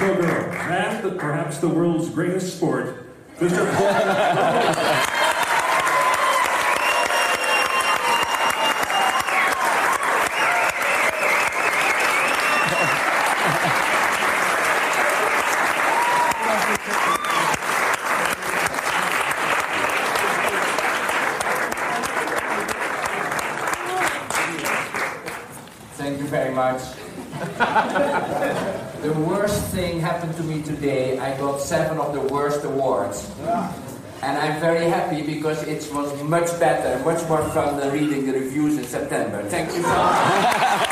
Showgirl, but perhaps the world's greatest sport, Mr. Paul. much better, much more fun than reading the reviews in September. Thank you so much.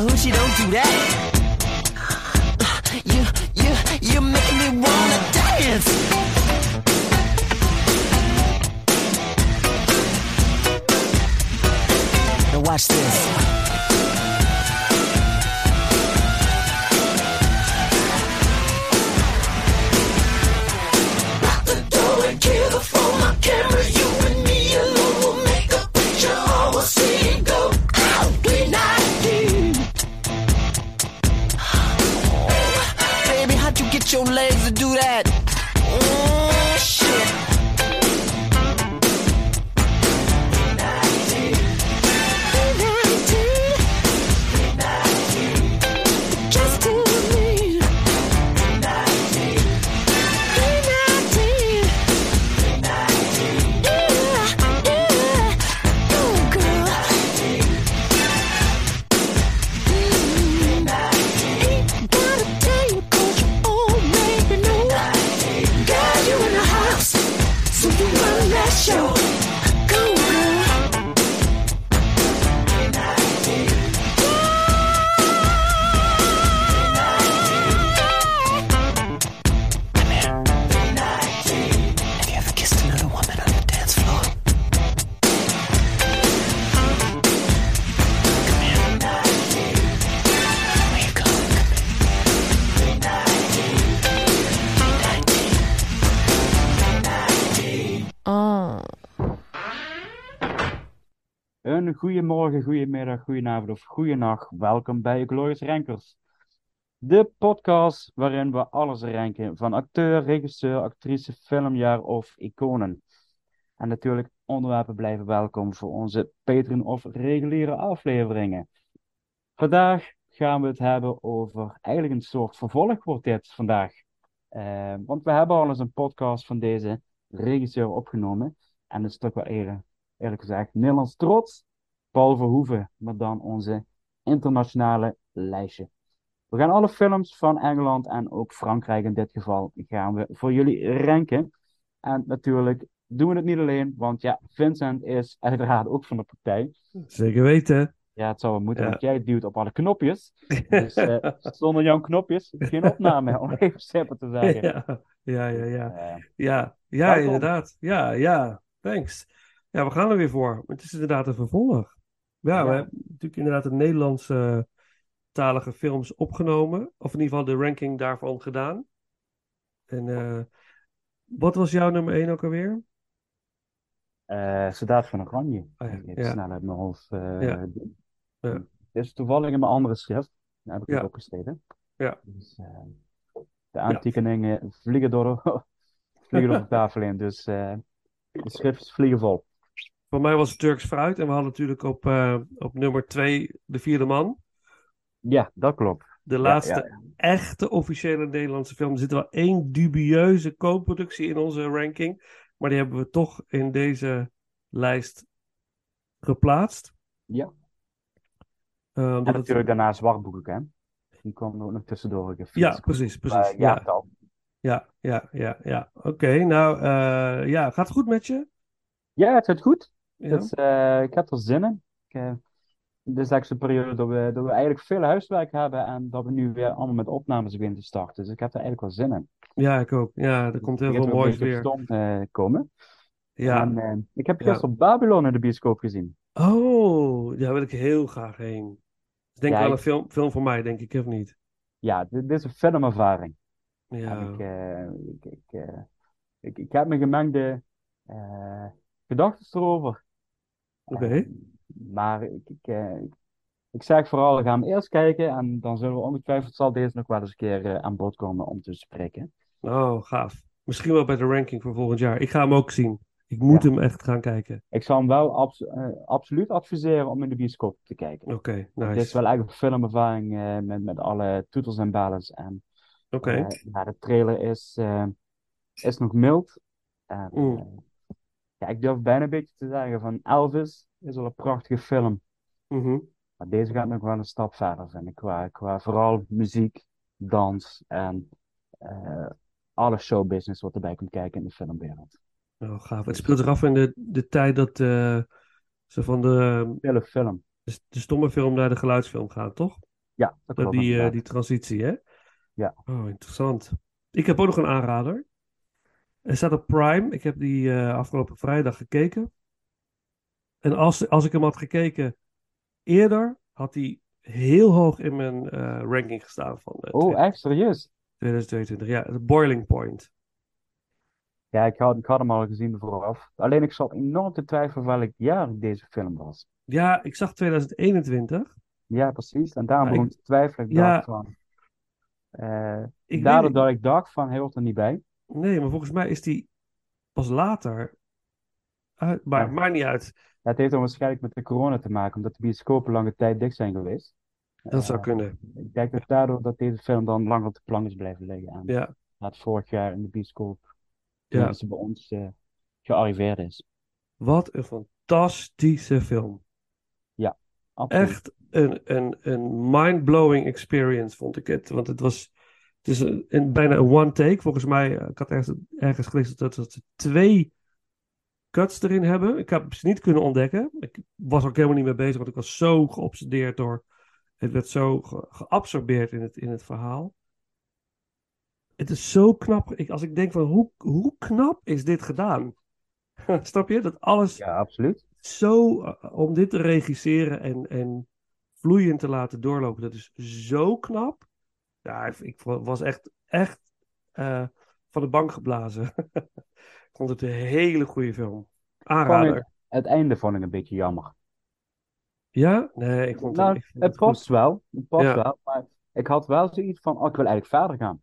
who she don't do that? You, you, you make me wanna dance. Een goeiemorgen, goedemiddag, goedenavond of goeienacht. Welkom bij Glorious Rankers. De podcast waarin we alles ranken van acteur, regisseur, actrice, filmjaar of iconen. En natuurlijk onderwerpen blijven welkom voor onze Patreon of reguliere afleveringen. Vandaag gaan we het hebben over eigenlijk een soort vervolg wordt dit vandaag. Eh, want we hebben al eens een podcast van deze regisseur opgenomen. En dat is toch wel eerlijk gezegd Nederlands trots. Paul Verhoeven, maar dan onze internationale lijstje. We gaan alle films van Engeland en ook Frankrijk in dit geval gaan we voor jullie ranken. En natuurlijk doen we het niet alleen, want ja, Vincent is uiteraard ook van de partij. Zeker weten. Ja, het zou wel moeten, Ja. want jij duwt op alle knopjes. Dus eh, zonder jouw knopjes, geen opname, om even simpel te zeggen. Ja, ja, ja, ja. Eh, Ja, inderdaad. Ja, ja, thanks. Ja, we gaan er weer voor. Het is inderdaad een vervolg. Ja, we hebben natuurlijk inderdaad de Nederlandse talige films opgenomen. Of in ieder geval de ranking daarvan gedaan. En eh, wat was jouw nummer 1 ook alweer? eh, Soldaat van Oranje. Oh ja, Ik heb ja. snel uit mijn hoofd. eh, Ja. toevallig in mijn andere schrift. Daar heb ik het opgesteken. Ja. Dus, eh, de aantekeningen vliegen door vliegen door de tafel in. Dus eh, de schriftjes vliegen vol. Voor mij was het Turks Fruit. En we hadden natuurlijk op, eh, op nummer 2 De Vierde Man. Ja, dat klopt. De laatste ja, echte officiële Nederlandse film. Er zit wel één dubieuze co-productie in onze ranking. Maar die hebben we toch in deze lijst geplaatst. Ja. Eh, En het- natuurlijk daarna Zwartboek, hè. Die kwam er ook nog tussendoor. Ja, precies, precies. Ja, ja, ja, ja, ja. Oké, nou, eh, ja, gaat het goed met je? Ja, het gaat goed. Ja. Dus, eh, ik heb er zin in. Ik, eh, dit is eigenlijk zo'n periode dat we, dat we eigenlijk veel huiswerk hebben en dat we nu weer allemaal met opnames beginnen te starten. Dus ik heb er eigenlijk wel zin in. Ja, ik ook. Ja, er komt heel veel moois weer een stoom, eh, komen. Ja. En ik heb Ja. gisteren Babylon in de bioscoop gezien. Oh, daar wil ik heel graag heen. Dat is denk Ja, wel ik- een film, film voor mij, denk ik, of niet? Ja, dit, dit is een filmervaring. Ja. Ik, ik, ik, ik, ik heb mijn gemengde gedachten erover. Oké. Maar ik, ik, eh, ik, ik zeg vooral, we gaan hem eerst kijken en dan zullen we ongetwijfeld zal deze nog wel eens een keer eh, aan bod komen om te spreken. Oh, gaaf. Misschien wel bij de ranking voor volgend jaar. Ik ga hem ook zien. Ik moet Ja. hem echt gaan kijken. Ik zou hem wel eh, absoluut adviseren om in de bioscoop te kijken. Oké, is nice. wel eigenlijk een filmervaring eh, met, met alle toetels en balans. En Oké. eh, ja, de trailer is, is nog mild. En, Mm. Ja, ik durf bijna een beetje te zeggen van Elvis is wel een prachtige film. Mhm. Maar deze gaat nog wel een stap verder, vind ik. Qua, qua vooral muziek, dans en eh, alle showbusiness wat erbij komt kijken in de filmwereld. Oh, gaaf. Het speelt zich af in de, de tijd dat eh, ze van de, film. de stomme film naar de geluidsfilm gaan, toch? Ja, dat Dat klopt die, eh, die transitie, hè? Ja. Oh, interessant. Ik heb ook nog een aanrader. Er staat op Prime. Ik heb die eh, afgelopen vrijdag gekeken. En als, als ik hem had gekeken eerder, had hij heel hoog in mijn eh, ranking gestaan van eh, Oh, echt serieus? 2022. Ja, The Boiling Point. Ja, ik had, ik had hem al gezien vooraf. Alleen ik zat enorm te twijfelen welk jaar deze film was. Ja, ik zag 2021. Ja, precies. En daarom begon ik- te twijfelen. Ik Ja. dacht van... Ik daardoor dat ik dacht van, hij hoort er niet bij. Nee, maar volgens mij is die pas later. uit- maar Ja. maakt niet uit. Het heeft dan waarschijnlijk met de corona te maken, omdat de bioscopen lange tijd dicht zijn geweest. Dat zou Eh, kunnen. Ik denk dat daardoor dat deze film dan langer op de plank is blijven liggen. En Ja, dat vorig jaar in de bioscoop, toen Ja. ze bij ons eh, gearriveerd is. wat een fantastische film. Absoluut. Echt een, een, een mind-blowing experience vond ik het. Want het was. Het is een, een- bijna een one take. Volgens mij, eh, ik had ergens, ergens gelezen dat, dat ze twee cuts erin hebben. Ik heb ze niet kunnen ontdekken. Ik was ook helemaal niet mee bezig, want ik was zo geobsedeerd door. Het werd zo ge- geabsorbeerd in het, in het verhaal. Het is zo knap. Ik, als ik denk van hoe, hoe knap is dit gedaan? Snap je? Dat alles Ja, absoluut. zo, eh, om dit te regisseren en, en vloeiend te laten doorlopen, dat is zo knap. Ja, ik, ik was echt, echt eh, van de bank geblazen. ik vond het een hele goede film. Aanrader. Het einde vond ik een beetje jammer. Ja? Nee, ik vond Nou, het, ik vond het past wel. Het past Ja. wel. Maar ik had wel zoiets van, oh, ik wil eigenlijk verder gaan.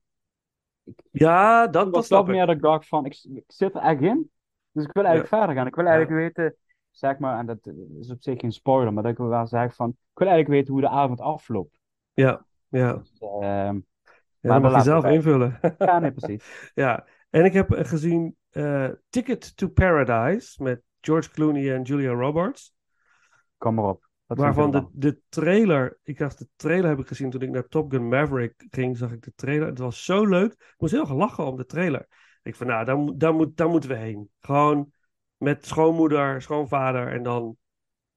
Ja, dat, was dat ik. meer dat ik dacht van, ik, ik zit er echt in. Dus ik wil eigenlijk verder gaan. Ik wil eigenlijk weten, zeg maar, en dat is op zich geen spoiler, maar dat ik wel zeg van, ik wil eigenlijk weten hoe de avond afloopt. Ja, ja. Dus, ehm, ja Maar dat mag je zelf invullen. ja, nee, precies. Ja, en ik heb eh, gezien eh, Ticket to Paradise met George Clooney en Julia Roberts. Kom maar op. Waarvan de, de trailer, ik dacht de trailer heb ik gezien toen ik naar Top Gun Maverick ging, zag ik de trailer. Het was zo leuk. Ik moest heel erg lachen om de trailer. Ik van, nou, daar, daar, moet, daar moeten we heen. Gewoon met schoonmoeder, schoonvader en dan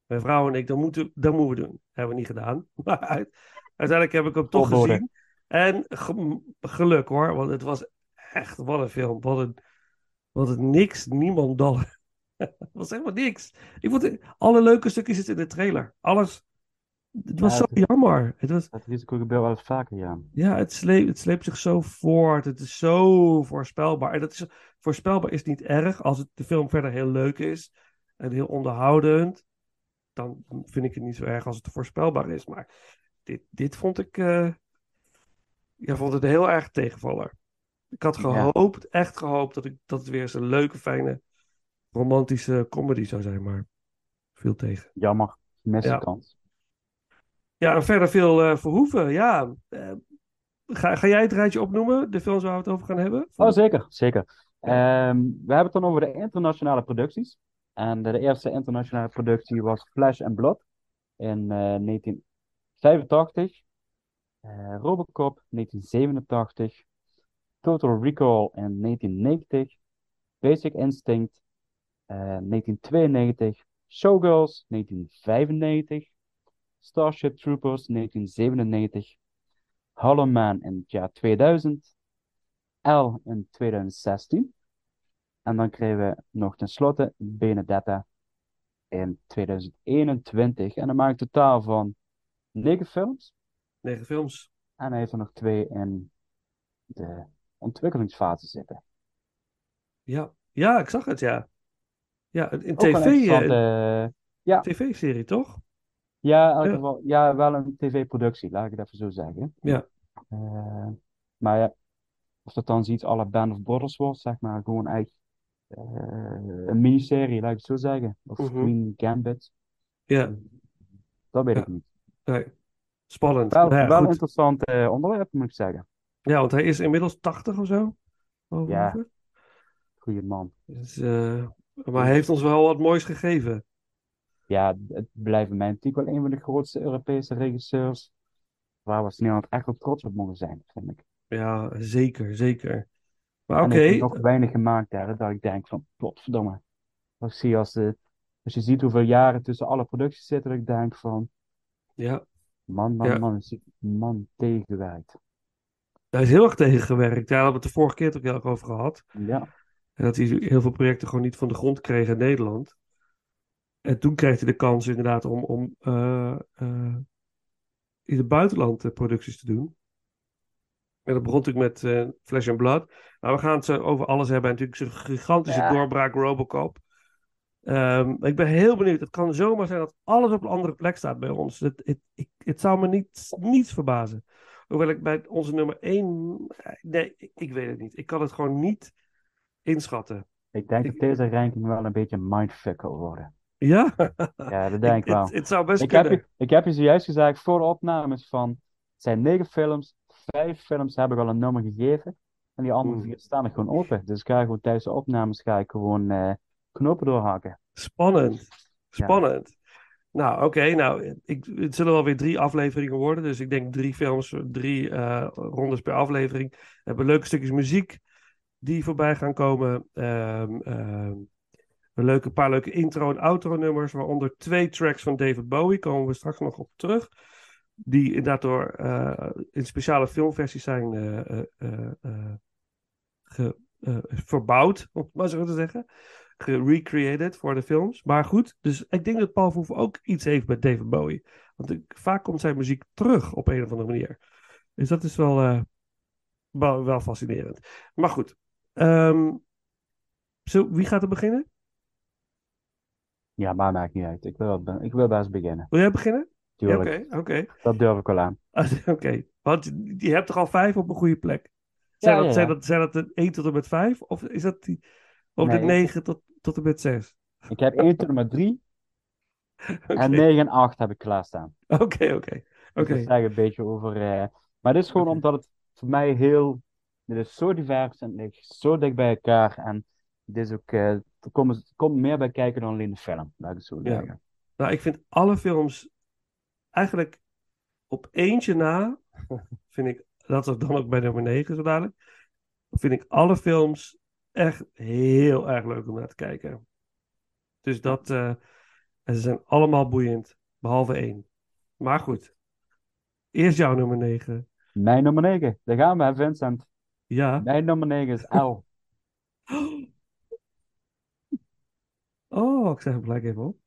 Mijn vrouw en ik, dat moeten, dat moeten we doen. Hebben we niet gedaan. Maar uit- uiteindelijk heb ik hem toch gezien. En ge- geluk hoor, want het was echt, wat een film. Wat een, wat een niks, niemand dal. het was helemaal niks. Ik vond het- alle leuke stukjes zitten in de trailer. Alles. Het was Ja, zo het- jammer. Het was, Dat risico gebeurt wel eens vaker, ja. ja, het sleept, het sleept zich zo voort. Het is zo voorspelbaar. En dat is, voorspelbaar is niet erg. Als het, de film verder heel leuk is en heel onderhoudend, dan vind ik het niet zo erg als het voorspelbaar is. Maar dit, dit vond ik. Uh, ja, vond het heel erg tegenvaller. Ik had gehoopt, echt gehoopt, dat, ik, dat het weer eens een leuke, fijne, romantische comedy zou zijn, maar veel tegen. Jammer, met. ja. kans. Ja, en verder veel eh, Verhoeven, ja. Eh, ga, ga jij het rijtje opnoemen, de films waar we het over gaan hebben? Oh, zeker, zeker. Ehm, we hebben het dan over de internationale producties. En de eerste internationale productie was Flash and Blood in uh, 19, 85, uh, eh, Robocop 1987, Total Recall in 1990, Basic Instinct eh, 1992, Showgirls 1995, Starship Troopers 1997, Hollow Man in het jaar 2000, L in 2016 en dan kregen we nog tenslotte Benedetta in 2021 en dan maak ik totaal van 9 films. Negen films. En hij heeft er nog twee in de ontwikkelingsfase zitten. Ja. ja, ik zag het, ja. Ja, een tv, eh, ja, tv-serie, toch? ja, Ja. geval, ja, wel een tv-productie, laat ik het even zo zeggen. Ja. Eh, maar ja, of dat dan iets la Band of Brothers wordt, zeg maar, gewoon echt eh, een miniserie, laat ik het zo zeggen. Of Mhm. Queen Gambit, Ja, dat weet Ja. ik niet. Nee. Spannend. Wel, Nou ja, wel interessant eh, onderwerp, moet ik zeggen. Ja, want hij is inmiddels 80 of zo. Over Ja. Goeie man. Dus, eh, maar hij heeft ons wel wat moois gegeven. Ja, het blijft mij natuurlijk wel een van de grootste Europese regisseurs. Waar we Nederland echt wel trots op mogen zijn, vind ik. Ja, zeker, zeker. Maar oké, heeft nog weinig gemaakt daar, dat ik denk van, potverdomme. Als, ik zie als, de, als je ziet hoeveel jaren tussen alle producties zitten, dat ik denk van, ja, man, man, Ja. man, is man tegengewerkt. hij is heel erg tegengewerkt. Ja, daar hebben we het de vorige keer ook heel erg over gehad. Ja, En dat hij heel veel projecten gewoon niet van de grond kreeg in Nederland. En toen kreeg hij de kans inderdaad om, om eh, eh, in het buitenland eh, producties te doen. En dat begon natuurlijk met eh, Flesh and Blood. Maar we gaan het over alles hebben. En natuurlijk zijn gigantische Ja. doorbraak Robocop. Ehm, ik ben heel benieuwd. Het kan zomaar zijn dat alles op een andere plek staat bij ons. Het, het, ik, het zou me niet, niets verbazen. Hoewel ik bij onze nummer 1... Nee, ik, ik weet het niet. Ik kan het gewoon niet inschatten. ik denk Ik- dat deze ranking wel een beetje mindfuck worden. Ja? Ja, dat denk ik wel. Het, zou best Ik heb, je, ik heb je zojuist gezegd voor de opnames van, het zijn negen films, vijf films heb ik al een nummer gegeven. En die andere Oeh. vier staan nog gewoon open. Dus ik ga gewoon tijdens de opnames ga ik gewoon eh, knopen doorhakken. Spannend. Spannend. Nou, oké. nou, ik, het zullen wel weer drie afleveringen worden. Dus ik denk drie films, drie eh, rondes per aflevering. We hebben leuke stukjes muziek die voorbij gaan komen. Ehm, ehm, een leuke, paar leuke intro- en outro-nummers. Waaronder twee tracks van David Bowie. Komen we straks nog op terug. Die inderdaad door eh, in speciale filmversies zijn eh, ge- verbouwd, om het maar zo te zeggen gerecreated voor de films. Maar goed, dus ik denk dat Paul Verhoeven ook iets heeft met David Bowie. Want ik- vaak komt zijn muziek terug op een of andere manier. Dus dat is wel, eh, wel, wel fascinerend. Maar goed, ehm, zo, wie gaat er beginnen? Ja, maar maakt niet uit. Ik wil, ik wil best beginnen. Wil jij beginnen? Oké, oké. dat durf ik wel aan. Oké, want je hebt toch al vijf op een goede plek? Zijn, Ja, dat, ja, zijn, dat, zijn dat de 1 tot en met 5? Of is dat die, of de Nee. 9 tot, tot en met 6? Ik heb 1 tot en met 3 Oké, en 9 en 8 heb ik klaarstaan. oké, oké. Dus Oké. dat zegt een beetje over. eh, maar dit is gewoon Oké. omdat het voor mij heel. Dit is zo divers en het ligt zo dicht bij elkaar. En dit is ook. eh, er, komt, er komt meer bij kijken dan alleen de film, laat ik het zo Ja. zeggen. Nou, ik vind alle films eigenlijk op eentje na, vind ik, dat is dan ook bij nummer 9 zo dadelijk, vind ik alle films echt heel erg leuk om naar te kijken. Dus dat, eh, En ze zijn allemaal boeiend, behalve één. Maar goed. Eerst jouw nummer 9. Mijn nummer 9. Daar gaan we, hè, Vincent. Ja. Mijn nummer 9 is L. Oh, ik zeg hem gelijk even op.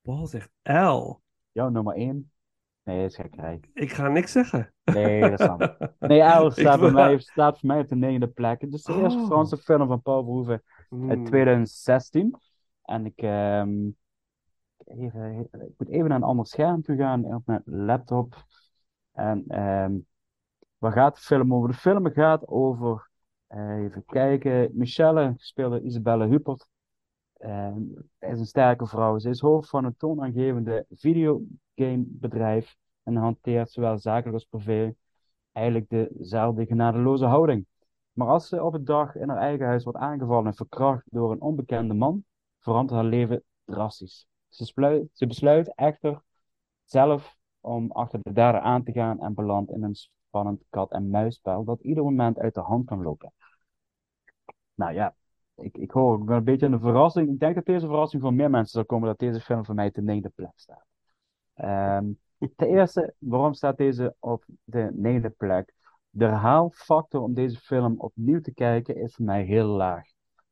Paul zegt L. Jouw nummer 1. Nee, dat is gekkerij. Ik ga niks zeggen. Nee, dat is dan. Nee, Ik staat, wou- mij, staat voor mij op de negende plek. Het is de eerste Oh. Franse film van Paul Verhoeven uit Hmm. 2016. En ik, ehm, even, ik moet even naar een ander scherm toe gaan op mijn laptop. En ehm, waar gaat de film over? De film gaat over, eh, even kijken, Michelle, gespeeld door Isabelle Huppert. Ehm, is een sterke vrouw. Ze is hoofd van een toonaangevende videogamebedrijf en hanteert zowel zakelijk als privé eigenlijk dezelfde genadeloze houding. Maar als ze op een dag in haar eigen huis wordt aangevallen en verkracht door een onbekende man, verandert haar leven drastisch. Ze besluit, ze besluit echter zelf om achter de dader aan te gaan en belandt in een spannend kat-en-muisspel dat ieder moment uit de hand kan lopen. Nou ja, ik, ik hoor ook een beetje een verrassing. Ik denk dat deze verrassing voor meer mensen zal komen dat deze film voor mij de negende plek staat. Ehm, ten eerste, waarom staat deze op de negende plek? De herhaalfactor om deze film opnieuw te kijken is voor mij heel laag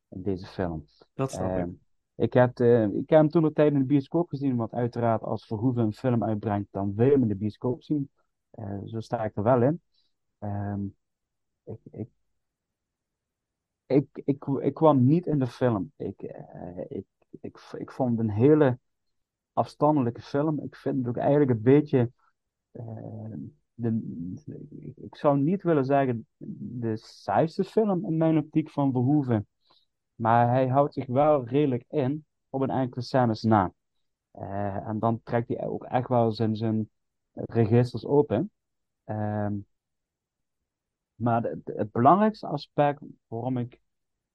in deze film. Dat snap ik. Ehm, ik heb, eh, ik heb hem toen de tijd in de bioscoop gezien, want uiteraard als Verhoeven een film uitbrengt, dan wil je hem in de bioscoop zien. Eh, zo sta ik er wel in. Ehm, ik, ik, ik, ik, ik kwam niet in de film. Ik, eh, ik, ik, ik vond een hele afstandelijke film. Ik vind het ook eigenlijk een beetje. eh, de, ik- ik zou niet willen zeggen de saaiste film in mijn optiek van Verhoeven. Maar hij houdt zich wel redelijk in op een enkele scènes na. Eh, en dan trekt hij ook echt wel zijn, zijn registers open. Ehm, maar de- de- het belangrijkste aspect waarom ik.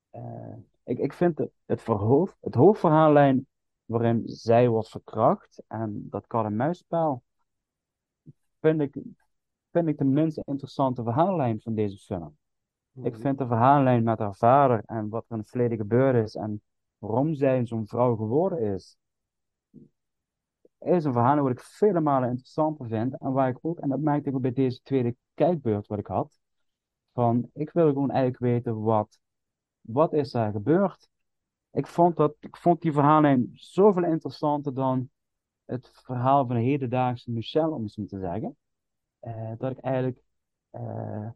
eh, ik, ik vind het, het, verhoofd, het hoofdverhaallijn waarin zij wordt verkracht en dat kat-en-muisspel. Vind ik, vind ik de minst interessante verhaallijn van deze film. Ik vind de verhaallijn met haar vader en wat er in het verleden gebeurd is en waarom zij zo'n vrouw geworden is, is een verhaal wat ik vele malen interessanter vind en waar ik ook, en dat merkte ik ook bij deze tweede kijkbeurt wat ik had, van ik wil gewoon eigenlijk weten wat, wat is er gebeurd. Ik vond, dat, ik vond die verhaallijn zoveel interessanter dan het verhaal van de hedendaagse Michel, om het zo te zeggen, eh, dat ik eigenlijk eh,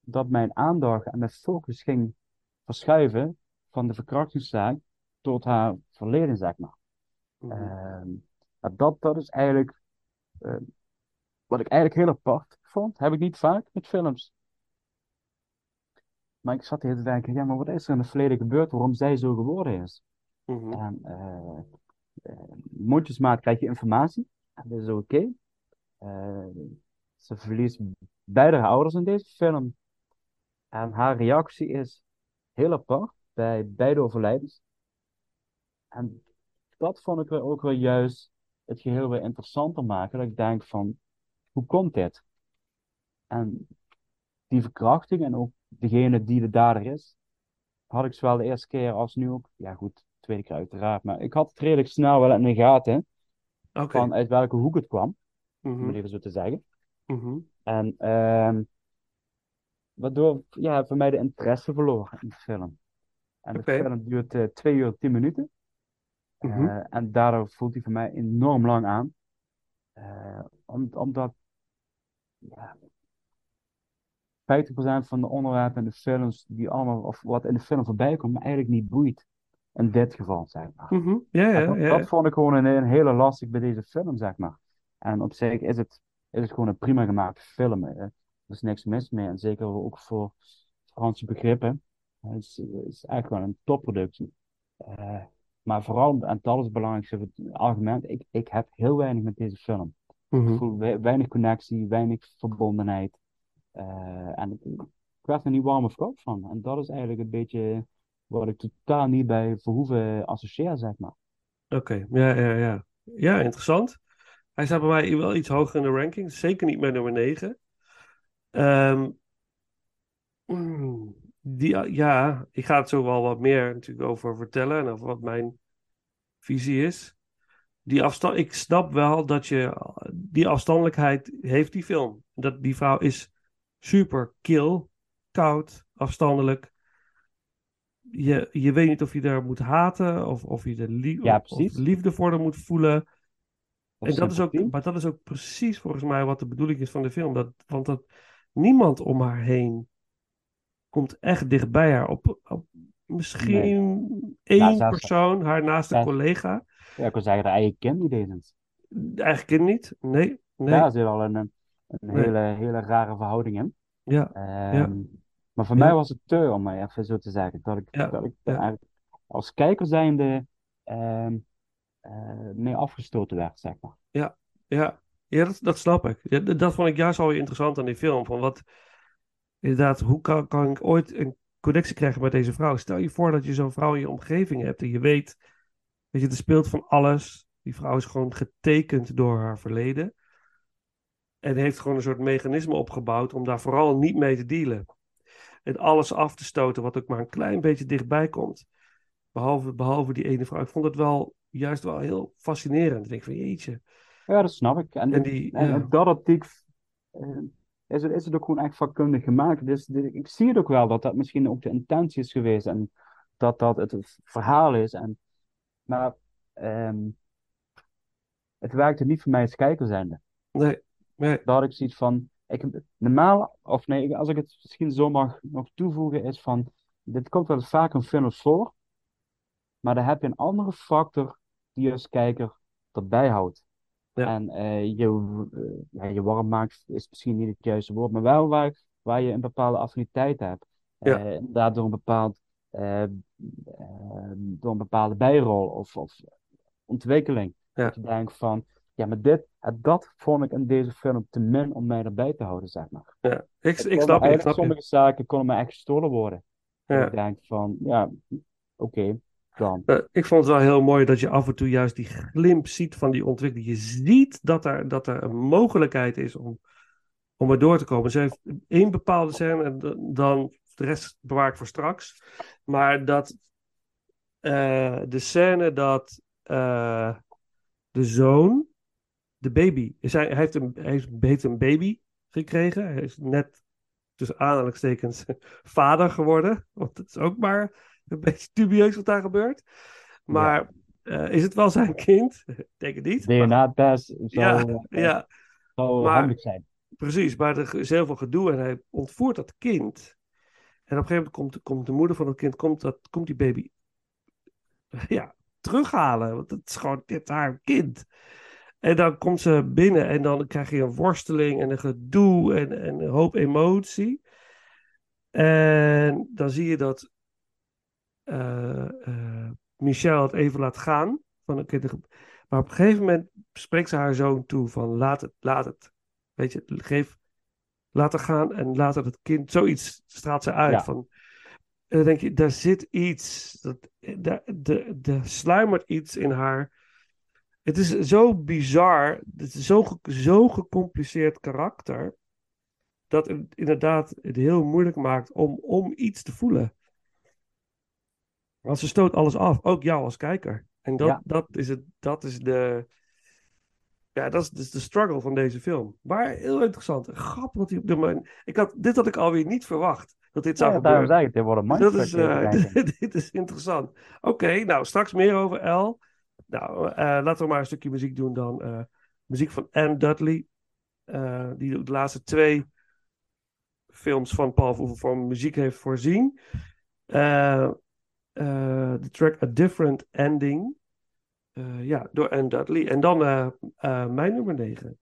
dat mijn aandacht en mijn focus ging verschuiven van de verkrachtingszaak tot haar verleden, zeg maar. Mhm. Ehm, dat, dat is eigenlijk eh, wat ik eigenlijk heel apart vond. Heb ik niet vaak met films. Maar ik zat hier te denken, ja, maar wat is er in het verleden gebeurd waarom zij zo geworden is? Mhm. En eh, eh, mondjesmaat krijg je informatie. En dat is oké. Eh, ze verliest beide haar ouders in deze film. En haar reactie is heel apart bij beide overlijdens. En dat vond ik ook wel juist het geheel weer interessanter maken. Dat ik denk van, hoe komt dit? En die verkrachting en ook degene die de dader is, had ik zowel de eerste keer als nu ook, ja goed, de tweede keer uiteraard, maar ik had het redelijk snel wel in de gaten Oké. van uit welke hoek het kwam, om Mhm. het even zo te zeggen. Mhm. En ehm, waardoor ja, voor mij de interesse verloor in de film. En de film duurt eh, twee uur tien minuten. Mhm. Eh, en daardoor voelt hij voor mij enorm lang aan. Eh, om, omdat ja, 50% van de onderwerpen in de films, die allemaal, of wat in de film voorbij komt, me eigenlijk niet boeit. In dit geval, zeg maar. Mhm. Ja, ja, En dat, ja. dat vond ik gewoon een, een hele lastig bij deze film, zeg maar. En op zich is het, is het gewoon een prima gemaakte film. hè. Er is niks mis mee. En zeker ook voor Franse begrippen. Het is, het is echt gewoon een topproductie. Eh, maar vooral, en dat is het belangrijkste argument, ik, ik heb heel weinig met deze film. Ik Mhm. voel we- weinig connectie, weinig verbondenheid. Eh, en ik, werd er niet warm of van. En dat is eigenlijk een beetje wat ik totaal niet bij Verhoeven associeer, zeg maar. Oké, ja, ja, ja. Ja, interessant. Hij staat bij mij wel iets hoger in de ranking. Zeker niet mijn nummer 9. Ehm, mm, die, ja, ik ga het zo wel wat meer natuurlijk over vertellen en over wat mijn visie is. die afstand, ik snap wel dat je die afstandelijkheid heeft die film. Dat die vrouw is super kil, koud, afstandelijk. Je, je weet niet of je daar moet haten of, of je de Ja, of liefde voor haar moet voelen. Of En dat is ook, maar dat is ook precies volgens mij wat de bedoeling is van de film. Dat, want dat niemand om haar heen komt echt dichtbij haar. Op, op misschien één Nou, persoon, haar naaste Ja. collega. Ja, ik wil zeggen, de eigen kind die deed het. Eigen kind niet. Nee, nee. Daar zit al een, een Nee. hele, hele rare verhouding in. Ja, Ehm, Maar voor Ja. mij was het te, om maar even zo te zeggen, dat ik, Ja, dat ik ja. eigenlijk als kijker zijnde ehm eh, mee afgestoten werd, zeg maar. ja, ja dat, dat snap ik. Ja, d- dat vond ik juist alweer interessant aan die film. Van wat, inderdaad, hoe kan, kan ik ooit een connectie krijgen met deze vrouw? Stel je voor dat je zo'n vrouw in je omgeving hebt en je weet, weet je, er speelt van alles. Die vrouw is gewoon getekend door haar verleden. En heeft gewoon een soort mechanisme opgebouwd om daar vooral niet mee te dealen. En alles af te stoten wat ook maar een klein beetje dichtbij komt. Behalve, behalve die ene vrouw. Ik vond het wel juist wel heel fascinerend. Ik denk van jeetje. Ja, dat snap ik. En, En die, en ja. op dat optiek eh, is het, is het ook gewoon echt vakkundig gemaakt. Dus de- ik zie het ook wel dat dat misschien ook de intentie is geweest en dat dat het verhaal is. En, maar ehm, het werkte niet voor mij als kijker zijnde. Nee, nee. Daar had ik zoiets van, ik, normaal, of nee, als ik het misschien zo mag nog toevoegen, is van, dit komt wel vaak in films voor, maar dan heb je een andere factor die je als kijker erbij houdt. Ja. En eh, je, eh, ja, je warm maakt is misschien niet het juiste woord, maar wel waar, waar je een bepaalde affiniteit hebt. Ja. Eh, inderdaad door een bepaald, eh, eh, door een bepaalde bijrol of, of ontwikkeling. Ja. Dat je denkt van, ja, maar dit, dat vond ik in deze film te min om mij erbij te houden, zeg maar. Ja. Ik, ik snap je. sommige zaken konden me echt gestolen worden. Ja. Ik denk van, ja, oké, dan. Eh, ik vond het wel heel mooi dat je af en toe juist die glimp ziet van die ontwikkeling. Je ziet dat er, dat er een mogelijkheid is om, om er door te komen. Ze heeft één bepaalde scène en dan de rest bewaar ik voor straks. Maar dat eh, de scène dat eh, de zoon, de baby, is hij, hij heeft een, hij heeft, heeft een baby gekregen. Hij is net tussen aanhalingstekens vader geworden. Want het is ook maar een beetje dubieus wat daar gebeurt. Maar eh, is het wel zijn kind? Ik denk het niet. DNA-test zou, ja, eh, ja, zou maar- handig zijn. precies. Maar er is heel veel gedoe en hij ontvoert dat kind. En op een gegeven moment komt, komt de moeder van het kind, komt, dat, komt die baby ja, terughalen. Want het is gewoon dit haar kind. En dan komt ze binnen en dan krijg je een worsteling en een gedoe en, en een hoop emotie. En dan zie je dat eh, eh, Michel het even laat gaan. Van, oké, de- maar op een gegeven moment spreekt ze haar zoon toe van laat het, laat het. Weet je, geef, laat haar gaan en laat het kind, zoiets straalt ze uit. Ja. Van, en dan denk je, daar zit iets, dat, daar, de, de sluimert iets in haar. Het is zo bizar, het is zo, zo gecompliceerd karakter, dat het inderdaad het heel moeilijk maakt om, om iets te voelen. Want ze stoot alles af, ook jou als kijker. En dat, Ja. dat, is, het, dat is de. Ja, dat is dus de struggle van deze film. Maar heel interessant. Grappig wat hij op de man. Ik had, dit had ik alweer niet verwacht. Dat dit zou Ja, daarom gebeuren. ik, dit wordt een Dat is, eh, dit is interessant. Oké, nou straks meer over L. Nou, eh, laten we maar een stukje muziek doen dan. eh, muziek van Anne Dudley. eh, die de laatste twee films van Paul Verhoeven muziek heeft voorzien. De track A Different Ending. Ja, door Anne Dudley. En dan mijn nummer 9.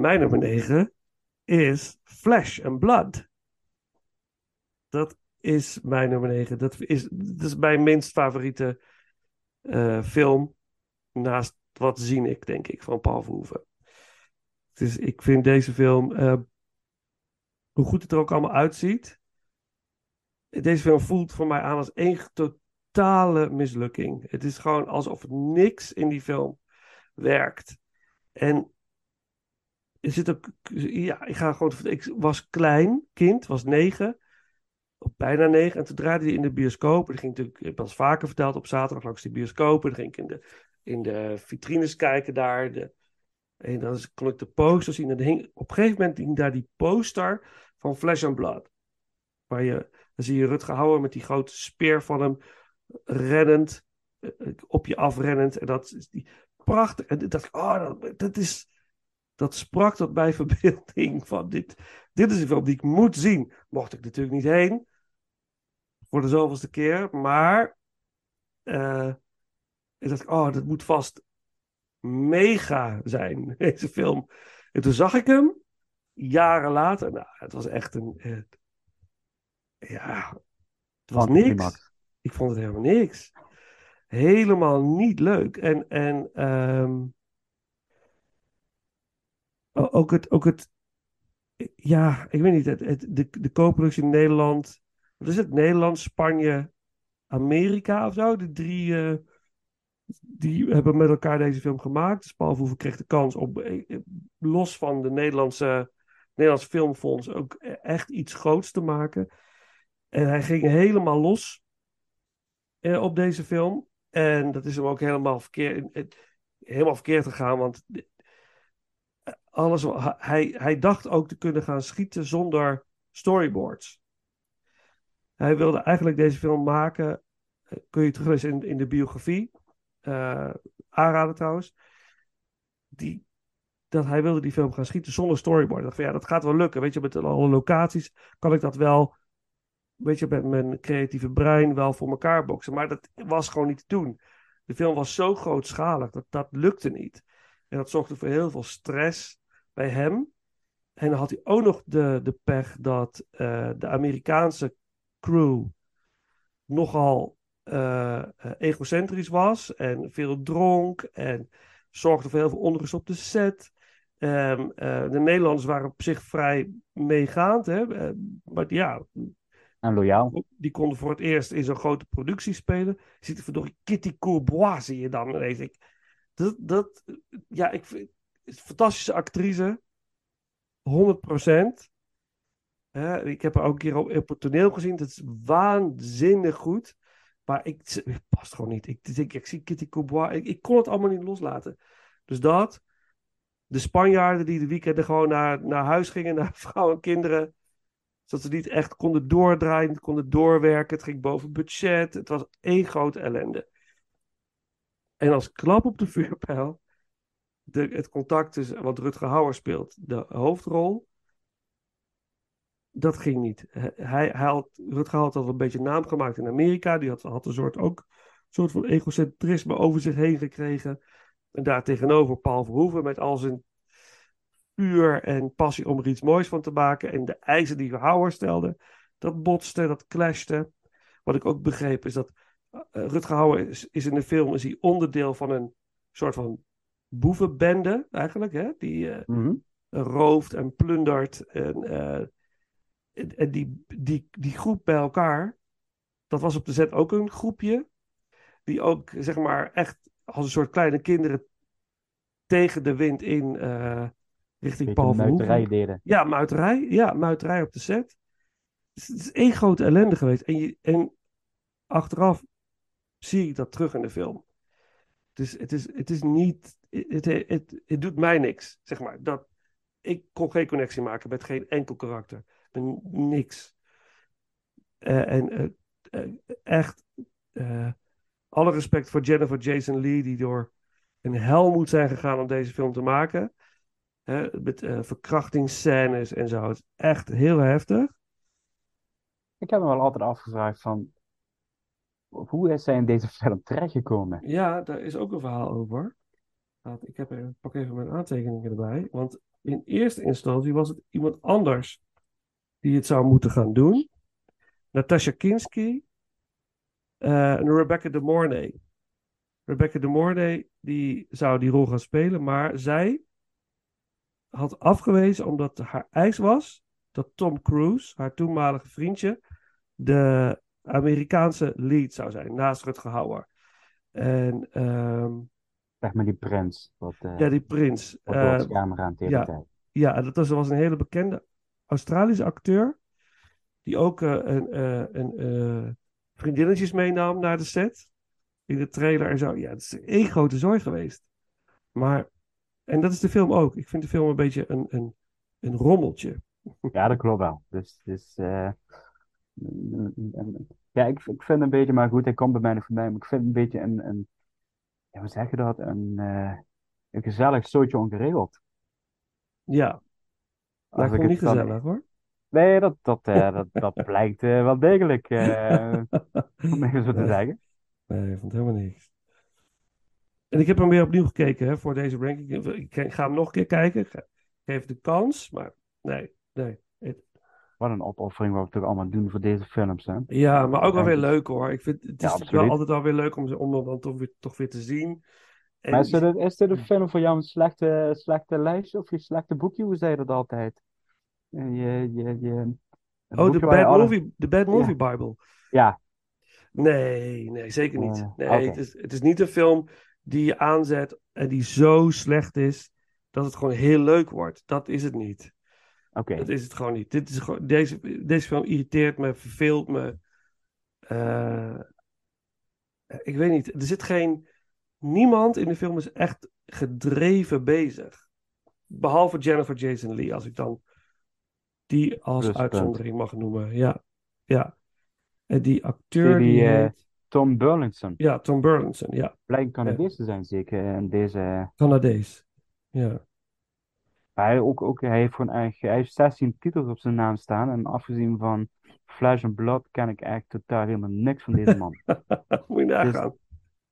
Mijn nummer 9 is Flesh and Blood. Dat is mijn nummer 9. Dat is, dat is mijn minst favoriete eh, film. Naast Wat zie ik, denk ik, van Paul Verhoeven. Dus ik vind deze film, eh, hoe goed het er ook allemaal uitziet. Deze film voelt voor mij aan als één totale mislukking. Het is gewoon alsof niks in die film werkt. En er zit ook, ja, ik ga gewoon, ik was klein kind, was negen, bijna negen, en toen draaide hij in de bioscoop. En ging natuurlijk, ik heb vaker verteld, op zaterdag langs die bioscopen. Dan ging ik in de, in de vitrines kijken daar. De, en dan kon ik de poster zien. En op een gegeven moment hing daar die poster van Flesh and Blood. Waar je, dan zie je Rutger Hauer met die grote speer van hem rennend, eh, op je afrennend. En dat is die prachtig. En ik, oh, dat, dat is, dat sprak tot mijn verbeelding van dit. Dit is een film die ik moet zien. Mocht ik natuurlijk niet heen. Voor de zoveelste keer. Maar. eh ik dacht, oh, dat moet vast mega zijn, deze film. En toen zag ik hem. Jaren later. Nou, het was echt een. ja. Het was niks. Ik vond het helemaal niks. Helemaal niet leuk. En, en ehm, ook het, ook het, ja, ik weet niet, het, het, de, de co-productie in Nederland, wat is het? Nederland, Spanje, Amerika of zo? De drie, eh, die hebben met elkaar deze film gemaakt. Dus Paul kreeg de kans om, eh, eh, los van de Nederlandse, Nederlands Filmfonds, ook e- echt iets groots te maken. En hij ging helemaal los op deze film. En dat is hem ook helemaal verkeerd, helemaal verkeerd gegaan. Want alles, hij, hij dacht ook te kunnen gaan schieten zonder storyboards. Hij wilde eigenlijk deze film maken. eh, Kun je teruglezen in, in de biografie. eh, aanraden trouwens. Die, dat hij wilde die film gaan schieten zonder storyboard. Ik dacht van ja, dat gaat wel lukken. Weet je, met alle locaties kan ik dat wel weet je, met mijn creatieve brein wel voor elkaar boksen. Maar dat was gewoon niet te doen. De film was zo grootschalig, dat dat lukte niet. En dat zorgde voor heel veel stress bij hem. En dan had hij ook nog de, de pech dat eh, de Amerikaanse crew nogal eh, egocentrisch was en veel dronk en zorgde voor heel veel onrust op de set. Ehm, eh, de Nederlanders waren op zich vrij meegaand, hè? maar ja, En loyaal. die konden voor het eerst in zo'n grote productie spelen. Je ziet er verdorie Kitty Courbois zie je dan. Denk ik, dat, dat, ja, ik vind, fantastische actrice. 100 Hè, ik heb haar ook een keer op, op het toneel gezien. Dat is waanzinnig goed. Maar ik, het past gewoon niet. Ik, ik, ik zie Kitty Courbois. Ik, ik kon het allemaal niet loslaten. Dus dat. De Spanjaarden die de weekenden gewoon naar, naar huis gingen. Naar vrouwen en kinderen zodat ze niet echt konden doordraaien, konden doorwerken. Het ging boven budget. Het was één grote ellende. En als klap op de vuurpijl, de, het contact tussen wat Rutger Hauer speelt, de hoofdrol, dat ging niet. Hij, hij had, Rutger had al een beetje naam gemaakt in Amerika. Die had, had een soort, ook soort van egocentrisme over zich heen gekregen. En daar tegenover Paul Verhoeven met al zijn puur en passie om er iets moois van te maken. En de eisen die Hauer stelde, dat botste, dat clashte. Wat ik ook begreep is dat uh, Rutger Hauer is, is, in de film is hij onderdeel van een soort van boevenbende eigenlijk. Hè? Die uh, mm -hmm. rooft en plundert. En, uh, en die, die, die groep bij elkaar, dat was op de zet ook een groepje. Die ook zeg maar echt als een soort kleine kinderen tegen de wind in uh, richting Paul muiterij deden. Ja, muiterij. Ja, muiterij op de set. Dus het is één grote ellende geweest. En, je, en achteraf zie ik dat terug in de film. Dus het is, het is niet... Het, het, het, doet mij niks, zeg maar. Dat, ik kon geen connectie maken met geen enkel karakter. Met niks. Uh, en uh, echt... Uh, alle respect voor Jennifer Jason Lee, die door een hel moet zijn gegaan om deze film te maken. Met verkrachtingsscènes en zo. Het is echt heel heftig. Ik heb me wel altijd afgevraagd van... Hoe is zij in deze film terechtgekomen? Ja, daar is ook een verhaal over. Ik heb er, pak even mijn aantekeningen erbij. Want in eerste instantie was het iemand anders die het zou moeten gaan doen. Natasha Kinski eh, en Rebecca de Mornay. Rebecca de Mornay die zou die rol gaan spelen, maar zij had afgewezen omdat haar eis was dat Tom Cruise, haar toenmalige vriendje, de Amerikaanse lead zou zijn, naast Rutger Hauer. En ehm, Zeg maar die prins. Wat, eh ja, die prins. wat door het eh, gaan tegen ja. tijd. Ja, dat was, was een hele bekende Australische acteur. Die ook eh, een, een vriendinnetjes meenam naar de set. In de trailer en zo. Ja, het is één grote zooi geweest. Maar, en dat is de film ook. Ik vind de film een beetje een, een, een rommeltje. Ja, dat klopt wel. Dus, dus eh, ja, ik, ik vind een beetje, maar goed, hij komt bij mij nog voorbij, maar ik vind een beetje een, een ja, hoe zeg je dat, een, eh, een gezellig zootje ongeregeld. Ja, me het niet dan- gezellig hoor. Nee, dat, dat, eh, dat, dat blijkt eh, wel degelijk, om even zo te zeggen. Nee, ik vond helemaal niks. En ik heb hem weer opnieuw gekeken hè, voor deze ranking. Ik ga hem nog een keer kijken. Ik geef de kans, maar nee, nee. Wat een opoffering wat we toch allemaal doen voor deze films, hè? Ja, maar ook wel weer leuk hoor. Ik vind het Ja, is wel altijd wel weer leuk om, ze- om dan toch weer, toch weer te zien. En Maar is dit, een- is dit een film voor jou een slechte, slechte lijstje of je slechte boekje? Hoe zei je dat altijd? Je, je, je, oh, de Bad alle- Movie, de Bad Movie Bible. Ja, Nee, nee, zeker niet. Nee, het is, het is niet een film die je aanzet en die zo slecht is dat het gewoon heel leuk wordt. Dat is het niet. Dat is het gewoon niet. Dit is gewoon, deze, deze film irriteert me, verveelt me. Eh, ik weet niet. Er zit geen. Niemand in de film is echt gedreven bezig. Behalve Jennifer Jason Lee, als ik dan die als uitzondering mag noemen. Ja, ja. En die acteur Die, die eh, heet... Tom Burlinson. Ja, Tom Burlinson, ja. Blijkt Canadees te zijn, zeker. En deze. Canadees. Ja. Maar hij, ook, ook, hij heeft gewoon. Hij heeft 16 titels op zijn naam staan. En afgezien van Flesh and Blood ken ik eigenlijk totaal helemaal niks van deze man. Moet je nagaan.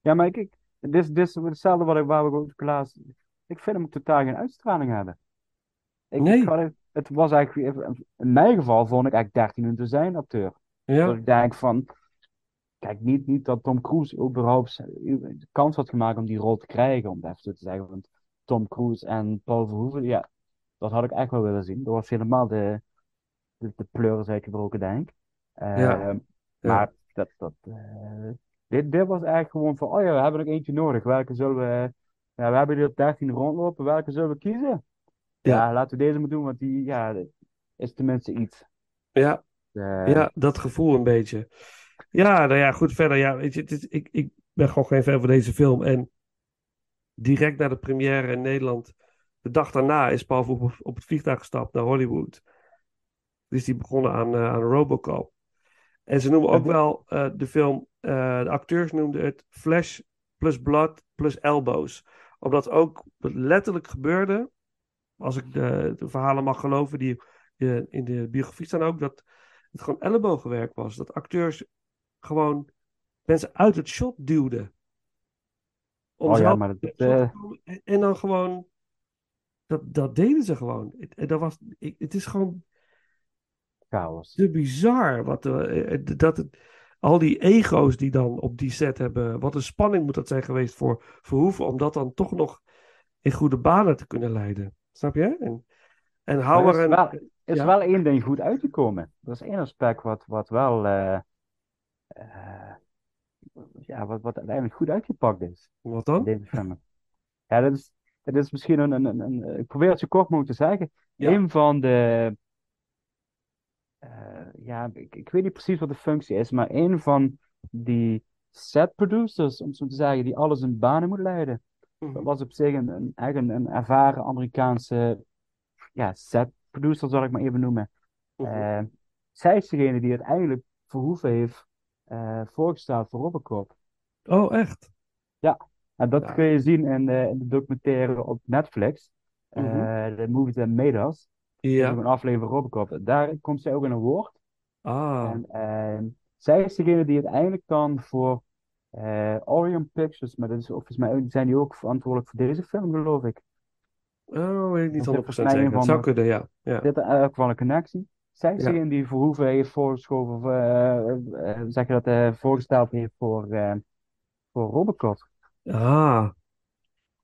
Ja, maar ik, ik, dit, is- hetzelfde wat ik, waar we ook laatst. Ik vind hem totaal geen uitstraling hebben. Ik, Nee. ik het, was eigenlijk, in mijn geval vond ik eigenlijk 13 minuten zijn acteur. Dat Ja, ik denk van, kijk, niet, niet dat Tom Cruise überhaupt de kans had gemaakt om die rol te krijgen, om het even zo te zeggen. Want Tom Cruise en Paul Verhoeven, ja, dat had ik echt wel willen zien. Dat was helemaal de, de, de pleuris uitgebroken, denk ik. Eh, Ja. Maar dat, dat, eh, dit, dit was eigenlijk gewoon van, oh ja, we hebben nog eentje nodig. Welke zullen we, ja, we hebben hier op 13 rondlopen, welke zullen we kiezen? Ja. Ja, laten we deze maar doen, want die, ja, is tenminste iets. ja, Eh, ja, dat gevoel een beetje. Ja, nou ja, goed, verder. Ja, weet je, het is, ik, ik ben gewoon geen fan van deze film. En direct na de première in Nederland, de dag daarna, is Paul op, op het vliegtuig gestapt naar Hollywood. Dus die begonnen aan, eh, aan Robocop. En ze noemen ook Ja. wel eh, de film, eh, de acteurs noemden het Flash plus Blood plus Elbows. Omdat ook wat letterlijk gebeurde, als ik de, de verhalen mag geloven die in de biografie staan ook, dat het gewoon ellebogenwerk was. Dat acteurs gewoon mensen uit het shot duwden. Om Oh ja, maar dat, uit te eh, komen. en, dan gewoon, dat, dat deden ze gewoon. Het, en dat was, het is gewoon chaos. te bizar. Wat, eh, eh, dat het, al die ego's die dan op die set hebben. Wat een spanning moet dat zijn geweest voor Verhoeven. Om dat dan toch nog in goede banen te kunnen leiden. Snap je? En, en Hauer er is en... wel, is ja. wel één ding goed uitgekomen. Er is één aspect wat, wat wel, eh, eh, ja, wat, wat uiteindelijk goed uitgepakt is. Wat dan? deze film. Ja, dat is, dat is misschien een, een, een, een- ik probeer het zo kort mogelijk te zeggen. Ja. Een van de, eh, ja, ik, ik weet niet precies wat de functie is, maar een van die set producers, om zo te zeggen, die alles in banen moet leiden. Dat Mhm. was op zich een, een, een, een ervaren Amerikaanse ja, set producer, zal ik maar even noemen. Mhm. Eh, zij is degene die uiteindelijk Verhoeven heeft voorgesteld voor Robocop. Oh, echt? En dat Ja. kun je zien in de, in de documentaire op Netflix. eh Mhm. The Movie That Made Us. Ook Ja. een aflevering Robocop. Daar komt zij ook in een woord. Ah. En eh, zij is degene die uiteindelijk dan voor eh, Orion Pictures, maar dat is volgens mij zijn die ook verantwoordelijk voor deze film, geloof ik. Oh, weet ik niet Dat 100% is volgens mij zeker. van zou de- kunnen, ja. ja. Dit is eigenlijk wel een connectie. Ja. degene die Verhoeven heeft voorgeschoven, of, eh, eh, zeg je dat, eh, voorgesteld heeft voor, voor Robocop. Ah,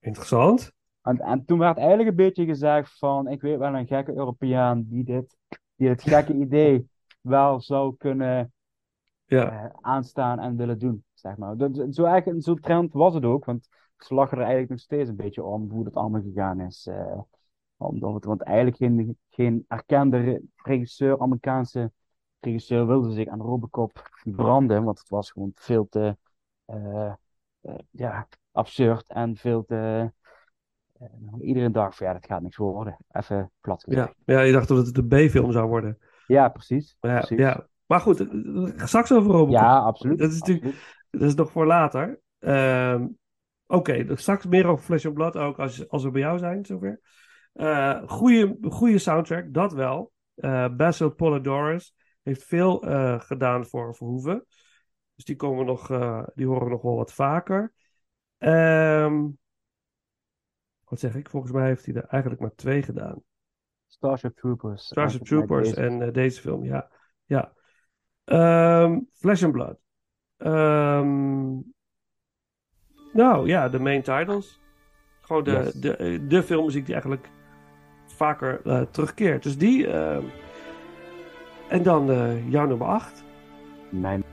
interessant. En, en toen werd eigenlijk een beetje gezegd van, ik weet wel een gekke Europeaan die dit, die dit gekke idee wel zou kunnen Ja, aanstaan en willen doen, zeg maar. Dat, zo eigenlijk, zo'n trend was het ook, want ze lachen er eigenlijk nog steeds een beetje om hoe dat allemaal gegaan is. Omdat het, want eigenlijk geen, geen erkende re- regisseur, Amerikaanse regisseur, wilde zich aan Robocop branden, want het was gewoon veel te eh, eh, ja, absurd en veel te... eh, iedere dag van ja, dat gaat niks worden. Even plat gezegd. ja. ja, je dacht dat het een B-film zou worden. Ja, precies. Ja, precies. ja. Maar goed, straks over Robocop. Ja, absoluut. Dat is natuurlijk- absoluut. Dat is nog voor later. Ehm, Oké, dus straks meer over Flesh and Blood ook als, als we bij jou zijn, zover. Eh goede, goede soundtrack, dat wel. Eh Basil Polidorus heeft veel eh, gedaan voor Verhoeven. Dus die, komen nog, die horen we nog wel wat vaker. Ehm, wat zeg ik? Volgens mij heeft hij er eigenlijk maar twee gedaan. Starship Troopers. Starship Troopers en deze film, ja. ja. Ehm, Flesh and Blood. Ehm, nou ja, de main titles. Gewoon de, Yes. de, de filmmuziek die eigenlijk vaker eh, terugkeert. Dus die. ehm, en dan eh jouw nummer 8. Mijn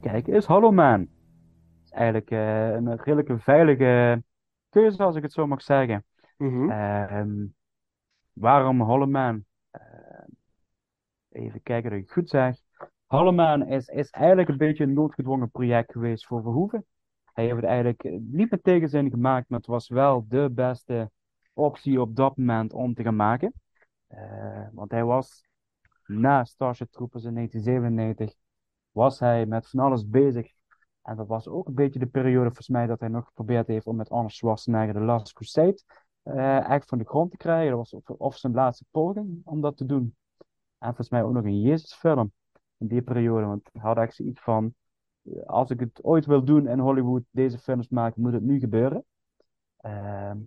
kijken, is Hollow Man. is eigenlijk eh, een redelijke veilige keuze, als ik het zo mag zeggen. Mhm. Ehm, waarom Hollow Man? Eh, even kijken dat ik het goed zeg. Hollow Man is, is eigenlijk een beetje een noodgedwongen project geweest voor Verhoeven. Hij heeft het eigenlijk eh, niet met tegenzin gemaakt, maar het was wel de beste optie op dat moment om te gaan maken. Want hij was na Starship Troopers in 1997 was hij met van alles bezig. En dat was ook een beetje de periode volgens mij dat hij nog geprobeerd heeft om met Arnold Schwarzenegger The Last Crusade echt van de grond te krijgen. Dat was of, of zijn laatste poging om dat te doen. En volgens mij ook nog een Jezus-film in die periode. Want hij had echt zoiets van, eh, als ik het ooit wil doen in Hollywood, deze films maken, moet het nu gebeuren. Ehm,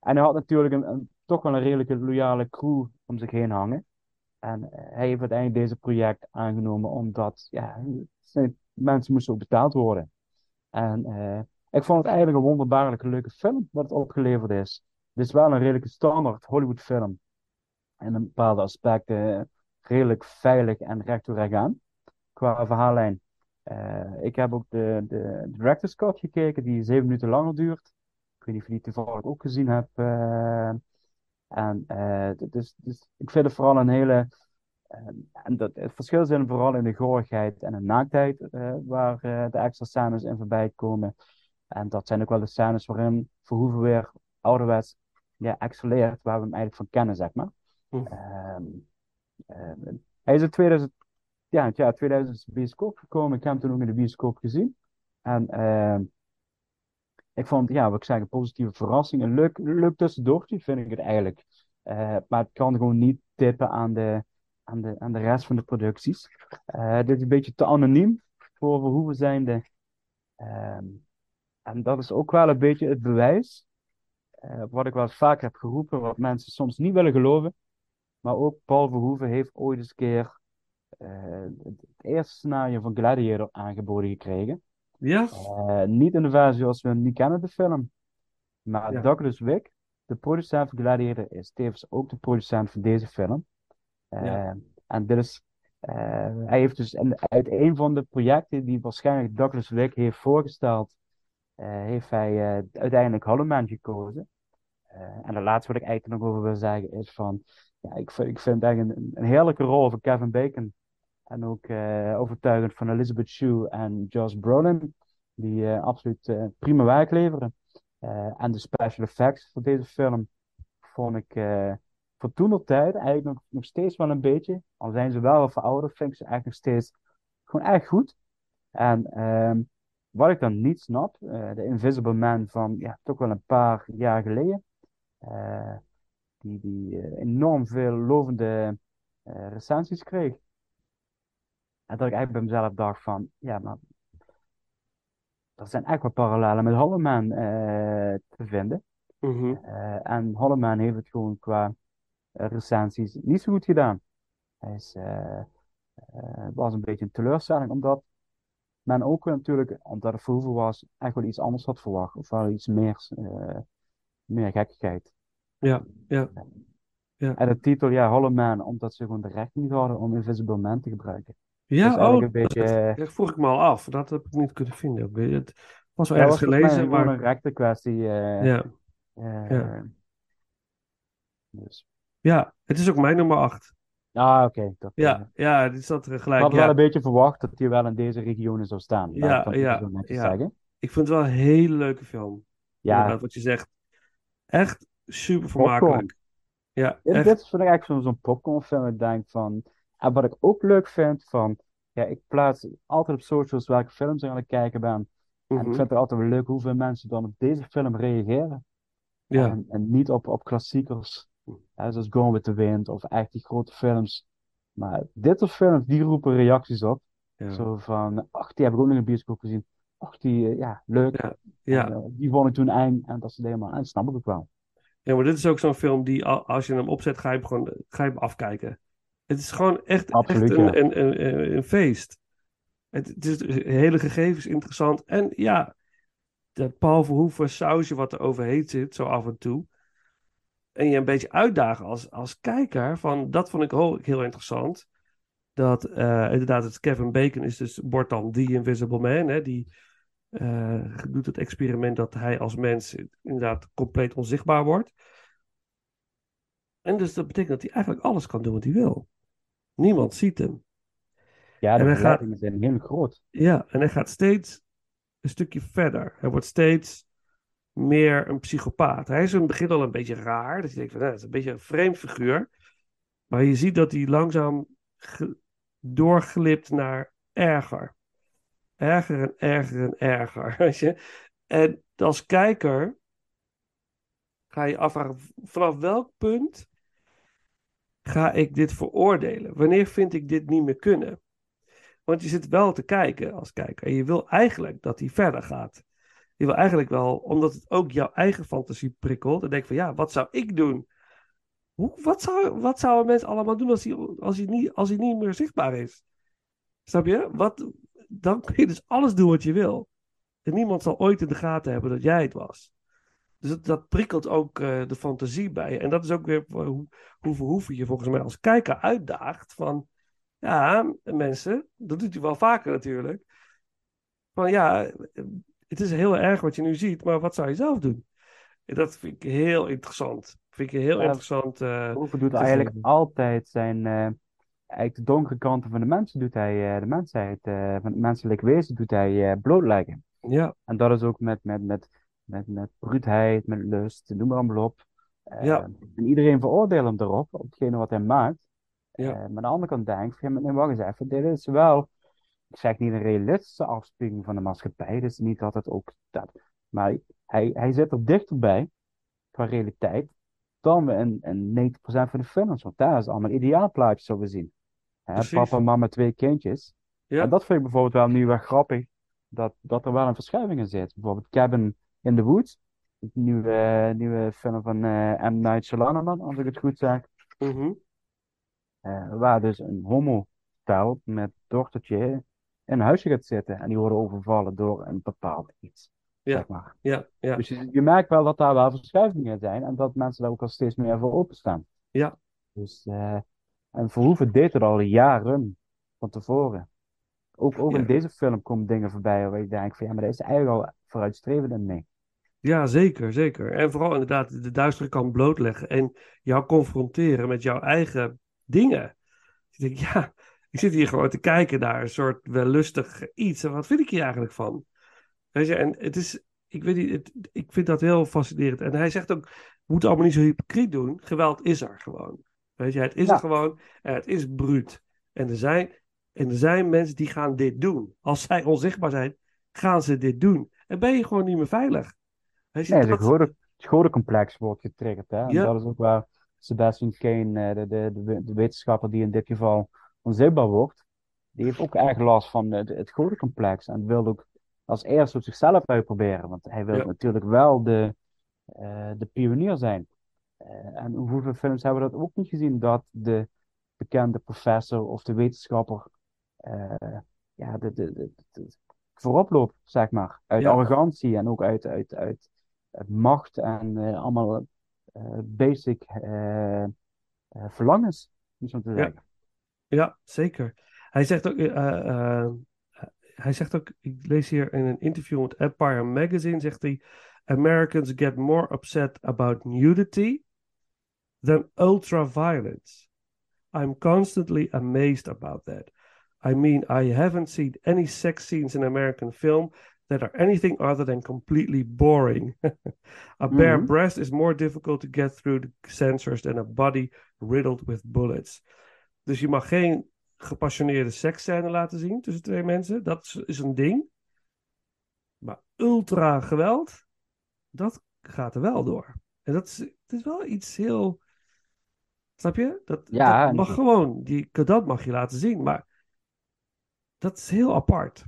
en hij had natuurlijk een- toch wel een redelijke loyale crew om zich heen hangen. En eh, hij heeft uiteindelijk deze project aangenomen omdat ja, mensen moesten ook betaald worden. En eh, ik vond het eigenlijk een wonderbaarlijk leuke film wat het opgeleverd is. Het is wel een redelijke standaard Hollywood film. In een bepaalde aspecten redelijk veilig en recht recht aan. Qua verhaallijn. Eh, ik heb ook de, de director's cut gekeken, die zeven minuten langer duurt. Ik weet niet of je die toevallig ook gezien hebt. eh. En eh, dus, dus ik vind het vooral een hele. eh, en dat, het verschil zit vooral in de goorigheid en de naaktheid, eh, waar eh, de extra scènes in voorbij komen. En dat zijn ook wel de scènes waarin Verhoeven weer ouderwets ja, excelleert, waar we hem eigenlijk van kennen, zeg maar. Hm. Ehm, eh, hij is in 2000, ja, jaar 2000 is de bioscoop gekomen. Ik heb hem toen ook in de bioscoop gezien. En ehm, ik vond, ja, wat ik zeg, positieve verrassing. Een leuk, leuk tussendoortje vind ik het eigenlijk. Eh, maar het kan gewoon niet tippen aan de, aan de, aan de rest van de producties. Eh, dit is een beetje te anoniem voor Verhoeven zijnde. Ehm, en dat is ook wel een beetje het bewijs. eh, wat ik wel vaak heb geroepen, wat mensen soms niet willen geloven. Maar ook Paul Verhoeven heeft ooit eens een keer het eerste scenario van Gladiator aangeboden gekregen. Ja? Eh, niet in de versie zoals we hem nu kennen, de film. Maar Ja. Douglas Wick, de producent van Gladiator, is tevens ook de producent van deze film. Ja. En dit is, eh, hij heeft dus in- uit een van de projecten die waarschijnlijk Douglas Wick heeft voorgesteld, heeft hij uiteindelijk Hollow Man gekozen. En de laatste wat ik eigenlijk nog over wil zeggen is van, ja, ik vind, ik vind het eigenlijk een, een heerlijke rol van Kevin Bacon. En ook eh, overtuigend van Elizabeth Shue en Josh Brolin, die eh, absoluut eh, prima werk leveren. En de special effects voor deze film vond ik voor toen op tijd eigenlijk nog, nog steeds wel een beetje, al zijn ze wel verouderd, vind ik ze eigenlijk nog steeds gewoon echt goed. En ehm, wat ik dan niet snap, eh, de Invisible Man van ja, toch wel een paar jaar geleden, die, die enorm veel lovende recensies kreeg. En dat ik eigenlijk bij mezelf dacht van, ja, maar er zijn echt wel parallellen met Hollow Man eh, te vinden. Mhm. Eh, en Hollow Man heeft het gewoon qua eh, recensies niet zo goed gedaan. Hij is, was een beetje een teleurstelling, omdat men ook natuurlijk, omdat het Verhoeven was, echt wel iets anders had verwacht. Of wel iets meer, meer gekkigheid. Ja, ja. Ja. En de titel, ja, Hollow Man, omdat ze gewoon de recht niet hadden om Invisible Man te gebruiken. Ja, Dus eigenlijk oh, een beetje, dat, eh, dat vroeg ik me al af. Dat heb ik niet kunnen vinden. Ik weet Het was wel Ja, ergens was gelezen, maar... een rechte kwestie. eh, Ja, eh, ja. Dus. ja, het is ook mijn nummer 8. Ah, oké. dat, Ja, ja, dit zat er Ik gelijk. had wel een beetje verwacht dat hij wel in deze regionen zou staan. Ja, ik ja, zo ja. zeggen. ik vind het wel een hele leuke film. Ja, wat je zegt. Echt super vermakelijk. Ja, dit, echt. dit is vind ik eigenlijk zo'n zo'n popcornfilm. Ik denk van... En wat ik ook leuk vind van... Ja, ik plaats altijd op socials welke films ik aan het kijken ben. En ik Mhm. vind het altijd wel leuk hoeveel mensen dan op deze film reageren. Ja, En, en niet op, op klassiekers. Hè, zoals Gone with the Wind of echt die grote films. Maar dit soort films, die roepen reacties op. ja. Zo van, ach, die heb ik ook nog in de bioscoop gezien. Ach, die, eh, ja, leuk. Ja, ja. En, eh, die vond ik toen eng en dat ze helemaal. En dat snap ik ook wel. Ja, maar dit is ook zo'n film die, al- als je hem opzet, ga je hem gewoon ga je hem afkijken. Het is gewoon echt, Absoluut, echt een, ja. een, een, een, een feest. Het, het is hele gegevens interessant. En ja, dat Paul Verhoeven sausje wat er overheen zit, zo af en toe. En je een beetje uitdagen als, als kijker, van, dat vond ik ook heel interessant. Dat eh, inderdaad, het Kevin Bacon is dus, wordt dan die Invisible Man, hè, die eh, doet het experiment dat hij als mens inderdaad compleet onzichtbaar wordt. En dus dat betekent dat hij eigenlijk alles kan doen wat hij wil. Niemand ziet hem. Ja, de En hij gaat- zijn heel groot. Ja, en hij gaat steeds een stukje verder. Hij wordt steeds meer een psychopaat. Hij is in het begin al een beetje raar. Dat je denkt van, nou, dat is een beetje een vreemd figuur. Maar je ziet dat hij langzaam doorglipt naar erger. Erger en erger en erger. Weet je? En als kijker ga je afvragen, vanaf welk punt ga ik dit veroordelen? Wanneer vind ik dit niet meer kunnen? Want je zit wel te kijken als kijker. En je wil eigenlijk dat hij verder gaat. Je wil eigenlijk wel, omdat het ook jouw eigen fantasie prikkelt. En denk van ja, wat zou ik doen? Hoe, wat, zou, wat zouden mensen allemaal doen als hij, als, hij niet, als hij niet meer zichtbaar is? Snap je? Wat, dan kun je dus alles doen wat je wil. En niemand zal ooit in de gaten hebben dat jij het was. Dus dat, dat prikkelt ook eh, de fantasie bij. En dat is ook weer hoe, hoe Verhoeven je volgens mij als kijker uitdaagt. Van ja, mensen, dat doet hij wel vaker natuurlijk. Van ja, het is heel erg wat je nu ziet, maar wat zou je zelf doen? En dat vind ik heel interessant. Vind ik heel Ja, interessant. eh, Verhoeven doet eigenlijk zien. altijd zijn, eh, eigenlijk de donkere kanten van de mensen doet hij, de mensheid, van het menselijk wezen doet hij blootleggen. ja, En dat is ook met, met, met, met, met bruutheid, met lust, noem maar allemaal op. Eh, Ja. En iedereen veroordeelt hem erop, op hetgene wat hij maakt. Ja. Eh, maar aan de andere kant denk ik, nee, wacht eens even, dit is wel, ik zeg niet een realistische afspiegeling van de maatschappij, is niet dat het ook dat, maar hij, hij zit er dichterbij, qua realiteit, dan we in, in 90% van de films, want daar is allemaal ideaalplaatjes zo we zien. Hè, papa, mama, twee kindjes. Ja. En dat vind ik bijvoorbeeld wel nu wel grappig, dat, dat er wel een verschuiving in zit. Bijvoorbeeld Cabin in the Woods, nieuwe, nieuwe film van eh M. Night Shyamalan, als ik het goed zeg. mhm, Eh, waar dus een homo stel met dochtertje in een huisje gaat zitten. En die worden overvallen door een bepaald iets. Ja. Zeg maar. ja, ja, Dus je, je merkt wel dat daar wel verschuivingen zijn. En dat mensen daar ook al steeds meer voor openstaan. ja, Dus, eh, en Verhoeven deed het al jaren van tevoren. Ook, ook Ja. in deze film komen dingen voorbij waar je denkt van ja, maar dat is eigenlijk al vooruitstrevend in mee. ja, zeker, zeker. En vooral inderdaad de duistere kant blootleggen en jou confronteren met jouw eigen dingen. Je denkt, ja, ik zit hier gewoon te kijken naar een soort wellustig iets. En wat vind ik hier eigenlijk van? Weet je, en het is, ik weet niet, het- ik vind dat heel fascinerend. En hij zegt ook, we moeten allemaal niet zo hypocriet doen. Geweld is er gewoon. Weet je, het is Ja. er gewoon en het is bruut. En er zijn, en er zijn mensen die gaan dit doen. Als zij onzichtbaar zijn, gaan ze dit doen. En ben je gewoon niet meer veilig. Nee, dat- het het godencomplex wordt getriggerd. Hè? En Ja. dat is ook waar Sebastian Kane, eh, de, de, de, de wetenschapper die in dit geval onzichtbaar wordt, die heeft ook erg last van het, het godencomplex. En wil ook als eerste op zichzelf uitproberen. Want hij wil Ja. natuurlijk wel de, eh, de pionier zijn. Eh, en hoeveel films hebben we dat ook niet gezien? Dat de bekende professor of de wetenschapper eh, ja, de, de, de- voorop loopt, zeg maar. Uit Ja. arrogantie en ook uit, uit, uit, uit macht en eh, allemaal eh, basic eh, verlangens, om zo te Ja. zeggen. Ja, zeker. Hij zegt ook, hij zegt ook, ik lees hier in een interview met Empire Magazine, zegt hij, Americans get more upset about nudity than ultra-violence. I'm constantly amazed about that. I mean, I haven't seen any sex scenes in American film that are anything other than completely boring. a bare Mhm. breast is more difficult to get through the sensors than a body riddled with bullets. Dus je mag geen gepassioneerde seksscène laten zien tussen twee mensen. Dat is, is een ding. Maar ultra geweld, dat gaat er wel door. En dat is, het is wel iets heel. Snap je? Dat, Ja, dat mag gewoon. Die, dat mag je laten zien. Maar dat is heel apart.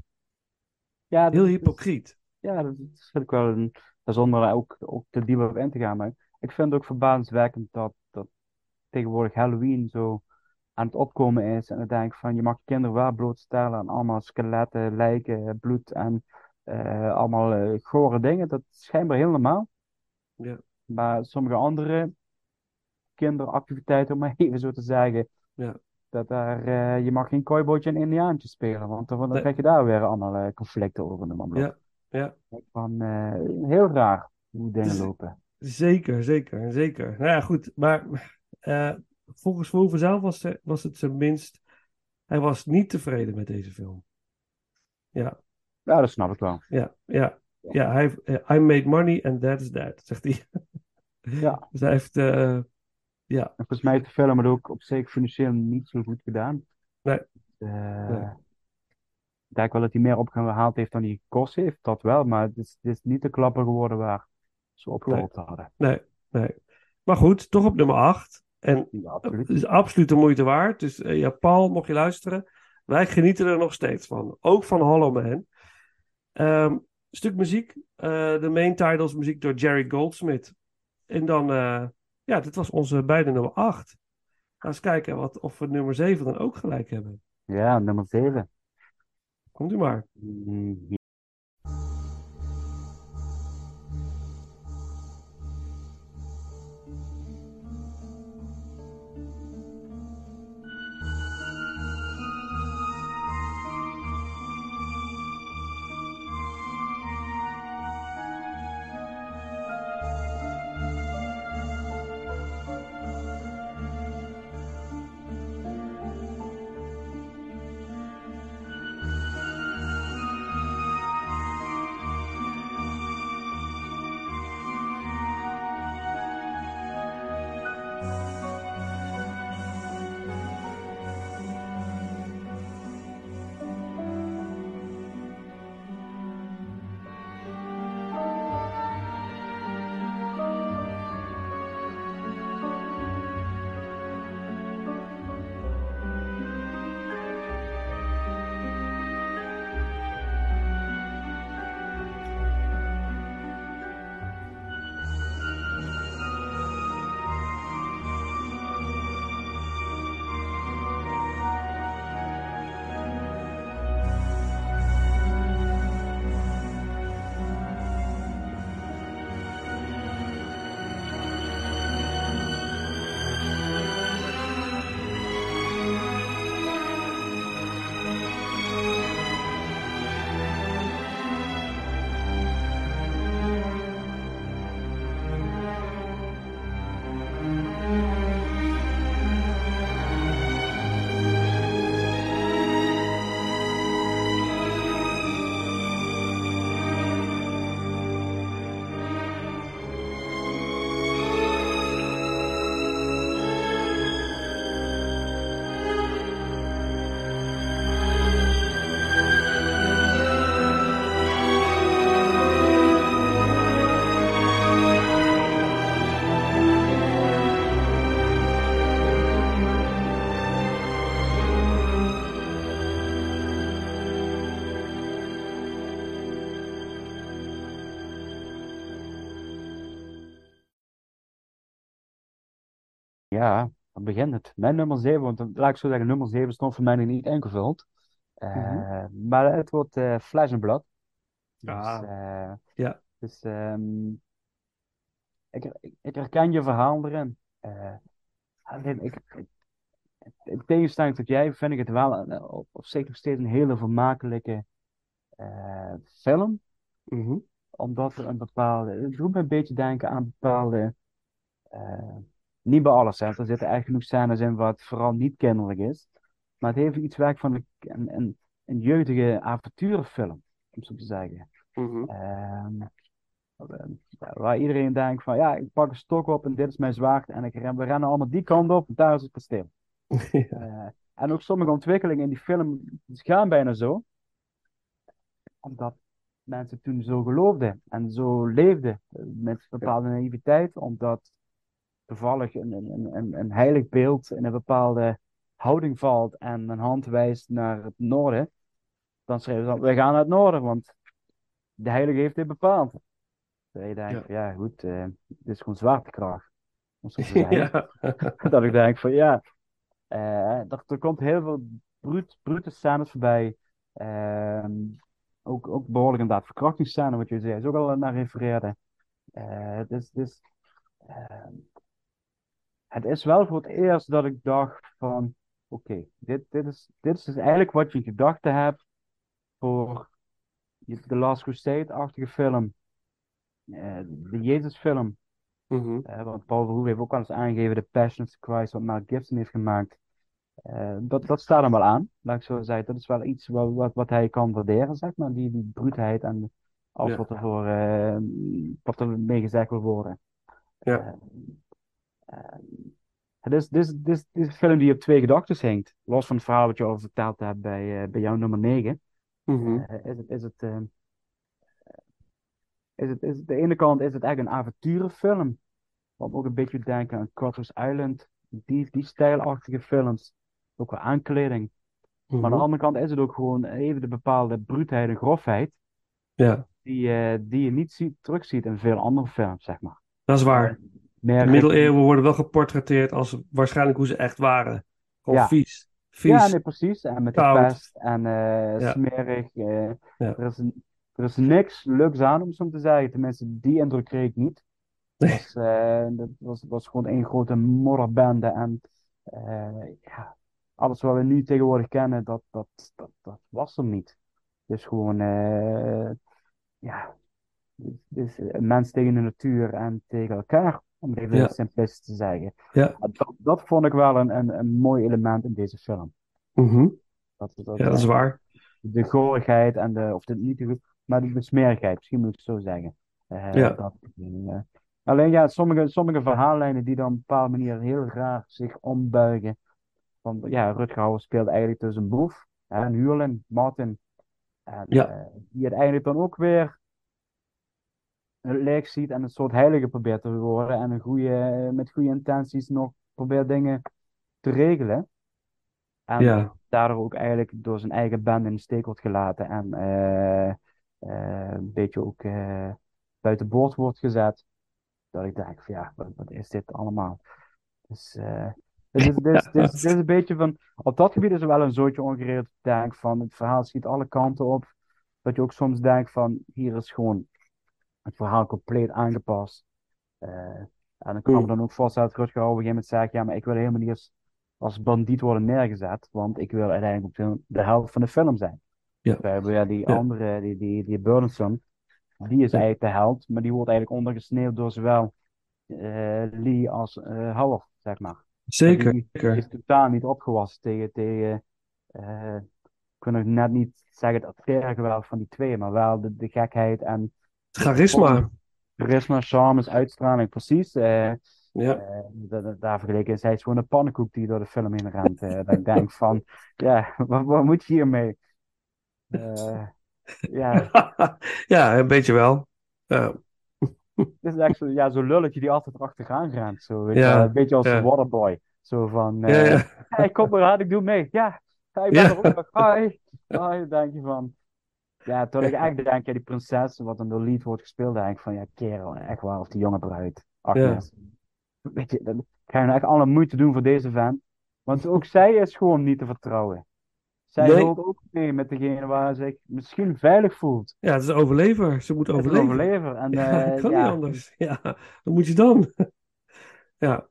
Ja, Heel is- hypocriet. Ja, dat vind ik wel een, zonder er ook, ook te diep op in te gaan. Maar ik vind het ook verbazenswekkend dat, dat tegenwoordig Halloween zo aan het opkomen is. En dan denk ik van, je mag je kinderen wel blootstellen aan allemaal skeletten, lijken, bloed en eh, allemaal eh, gore dingen. Dat is schijnbaar heel normaal. Ja. Maar sommige andere kinderactiviteiten, om maar even zo te zeggen, Ja. Dat daar, eh, je mag geen cowboytje en indiaantje spelen, want dan, dan Nee. krijg je daar weer allemaal eh, conflicten over. maar op. Ja, ja. Van, eh, heel raar hoe dingen lopen. Zeker, zeker, zeker. Nou ja, goed. Maar volgens Verhoeven zelf was, was het zijn minst. Hij was niet tevreden met deze film. Ja, Ja, dat snap ik wel. ja, ja. Ja, hij heeft, I made money and that is that, zegt hij. Ja. Dus hij heeft, ja, En volgens mij heeft de film het ook op zich financieel niet zo goed gedaan. Nee. Nee. Ik denk wel dat hij meer opgehaald heeft dan hij gekost heeft, dat wel, maar het is, het is niet de klapper geworden waar ze op Nee. hadden. nee, nee. Maar goed, toch op nummer 8. En Ja, absoluut. Het is absoluut de moeite waard. Dus eh, ja, Paul, mocht je luisteren. Wij genieten er nog steeds van. Ook van Hollow Man. Ehm, stuk muziek. eh, de main titles muziek door Jerry Goldsmith. En dan, ja, dit was onze beide nummer 8. Ga eens kijken wat, of we nummer 7 dan ook gelijk hebben. Ja, nummer 7. Komt u maar. Ja, dan begint het. Mijn nummer 7, want dan- laat ik zo zeggen, nummer 7 stond voor mij nog niet ingevuld. Eh, Mhm. Maar het wordt eh Flesh and Blood. Dus, Ah, eh, ja. dus ehm, ik, ik, ik herken je verhaal erin. Eh, alleen ik, ik- in tegenstelling tot jij vind ik het wel een- op, op zich nog steeds een hele vermakelijke eh, film. mhm. Omdat er een bepaalde. Het doet me een beetje denken aan bepaalde. Eh, niet bij alles, hè. Er zitten echt genoeg scènes in wat vooral niet kinderlijk is. Maar het heeft iets weg van een, een, een, jeugdige avonturenfilm, om zo te zeggen. Mhm. Ehm, waar iedereen denkt van ja, ik pak een stok op en dit is mijn zwaard en ik ren, we rennen allemaal die kant op, en daar is het kasteel. Ja. Eh, en ook sommige ontwikkelingen in die film gaan bijna zo, omdat mensen toen zo geloofden en zo leefden eh, met bepaalde naïviteit, omdat toevallig een, een, een, een heilig beeld in een bepaalde houding valt en een hand wijst naar het noorden, dan schreven ze dan, we gaan naar het noorden, want de heilige heeft dit bepaald. Dat je denkt, Ja. van, ja goed, eh dit is gewoon zwaartekracht. Ja. Dat ik denk van ja, eh, er, er komt heel veel bruut, brute scènes voorbij. Ehm, ook, ook behoorlijk inderdaad verkrachtingsscènes, wat je zei, is ook al naar refereerde. Eh, het is, het is, wel voor het eerst dat ik dacht van, oké, dit, dit, is, dit is dus eigenlijk wat je gedachten hebt voor de Last Crusade-achtige film. Eh, de Jezusfilm. Mhm. Eh, want Paul Verhoeven heeft ook al eens aangegeven de Passion of Christ, wat Mel Gibson heeft gemaakt. Eh, dat, dat staat hem wel aan, laat ik zo zeggen. Dat is wel iets wat, wat, wat hij kan waarderen, zeg maar. Die, die bruutheid en alles Ja. wat, er voor, eh, wat er mee gezegd wil worden. Ja. Het is, dit, dit, dit een film die op twee gedachten hangt. Los van het verhaal wat je al verteld hebt bij, eh, bij jouw nummer 9. Mhm. Eh, is het, is het, eh, is het, is het, de ene kant is het echt een avonturenfilm. Wat ook een beetje denken aan Cutter's Island. Die, die stijlachtige films. Ook wel aankleding. Maar aan de Mhm. andere kant is het ook gewoon even de bepaalde bruutheid en grofheid. Ja, Die, eh, die je niet ziet, terugziet in veel andere films, zeg maar. dat is waar. De middeleeuwen worden wel geportretteerd als waarschijnlijk hoe ze echt waren. Gewoon Ja. vies. Vies. Ja, nee, precies. En met de koud. pest en eh, Ja. smerig. eh, Ja. er, is, er is niks leuks aan, om het zo te zeggen. Tenminste, die indruk kreeg ik niet. Nee. Eh, dat was, was gewoon één grote modderbende. En ja, alles wat we nu tegenwoordig kennen, dat, dat, dat, dat was er niet. Is gewoon, ja, mens tegen de natuur en tegen elkaar, om het even Ja. simplistisch te zeggen. Ja. Dat, dat vond ik wel een, een, een mooi element in deze film. Mhm. Dat, dat, Ja, dat is waar. de gorigheid en de, of de, niet de, maar de smerigheid, misschien moet ik het zo zeggen. Eh, Ja. dat, alleen ja, sommige, sommige verhaallijnen die dan op een bepaalde manier heel raar zich ombuigen. Want ja, Rutger Hauer speelt eigenlijk dus een boef, hè, een huurling, Martin. En, Ja. eh, die uiteindelijk dan ook weer het leeg ziet en een soort heilige probeert te worden. En een goede, met goede intenties nog probeert dingen te regelen. En Ja. daardoor ook eigenlijk door zijn eigen band in de steek wordt gelaten en eh, eh, een beetje ook eh, buiten boord wordt gezet. Dat ik denk van ja, wat, wat is dit allemaal? Dus, eh, dus, dit, dit, dit, dit is een beetje van, op dat gebied is er wel een zootje ongereerd denk van, het verhaal schiet alle kanten op. Dat je ook soms denkt van, hier is gewoon het verhaal compleet aangepast. Eh, en dan kan ik me dan ook voorstellen dat Rutger op een gegeven moment zegt, ja, maar ik wil helemaal niet als, als bandiet worden neergezet, want ik wil uiteindelijk ook de, helft van de film zijn. Ja. We hebben ja die Ja. andere, die, die, die Burnson, die is Ja. eigenlijk de held, maar die wordt eigenlijk ondergesneeuwd door zowel eh, Lee als Howard, zeg maar. Zeker. Die is totaal niet opgewassen tegen, tegen eh, ik nog net niet zeggen het terrorgeweld van die twee, maar wel de, de gekheid en Charisma. charisma, charme, uitstraling, precies. eh, Ja. eh, da- da- daar vergeleken is hij is gewoon een pannenkoek die door de film heen rent. eh, dat ik denk van, ja, wat, wat moet je hiermee? Ja, ja, een beetje wel. Ja. het is echt zo, ja, zo'n lulletje die altijd erachteraan rent. Zo, weet Ja, een beetje als een waterboy. Zo van, Ja, hey, kom maar aan, ik doe mee. Ja, ik ben er ook nog. Hi. Denk je van. Ja, toen ik echt denk, ja, die prinses, wat dan door Lied wordt gespeeld, denk ik van, ja, kerel, echt waar, of die jonge bruid, Agnes. Weet je, dat, ga je nou echt alle moeite doen voor deze vent? Want ook zij is gewoon niet te vertrouwen. Zij Nee. loopt ook mee met degene waar ze zich misschien veilig voelt. Ja, het is een overlever. Ze moet Het overleven. overlever. En Ja, eh, dat kan ja, niet anders. Ja, wat moet je dan? ja,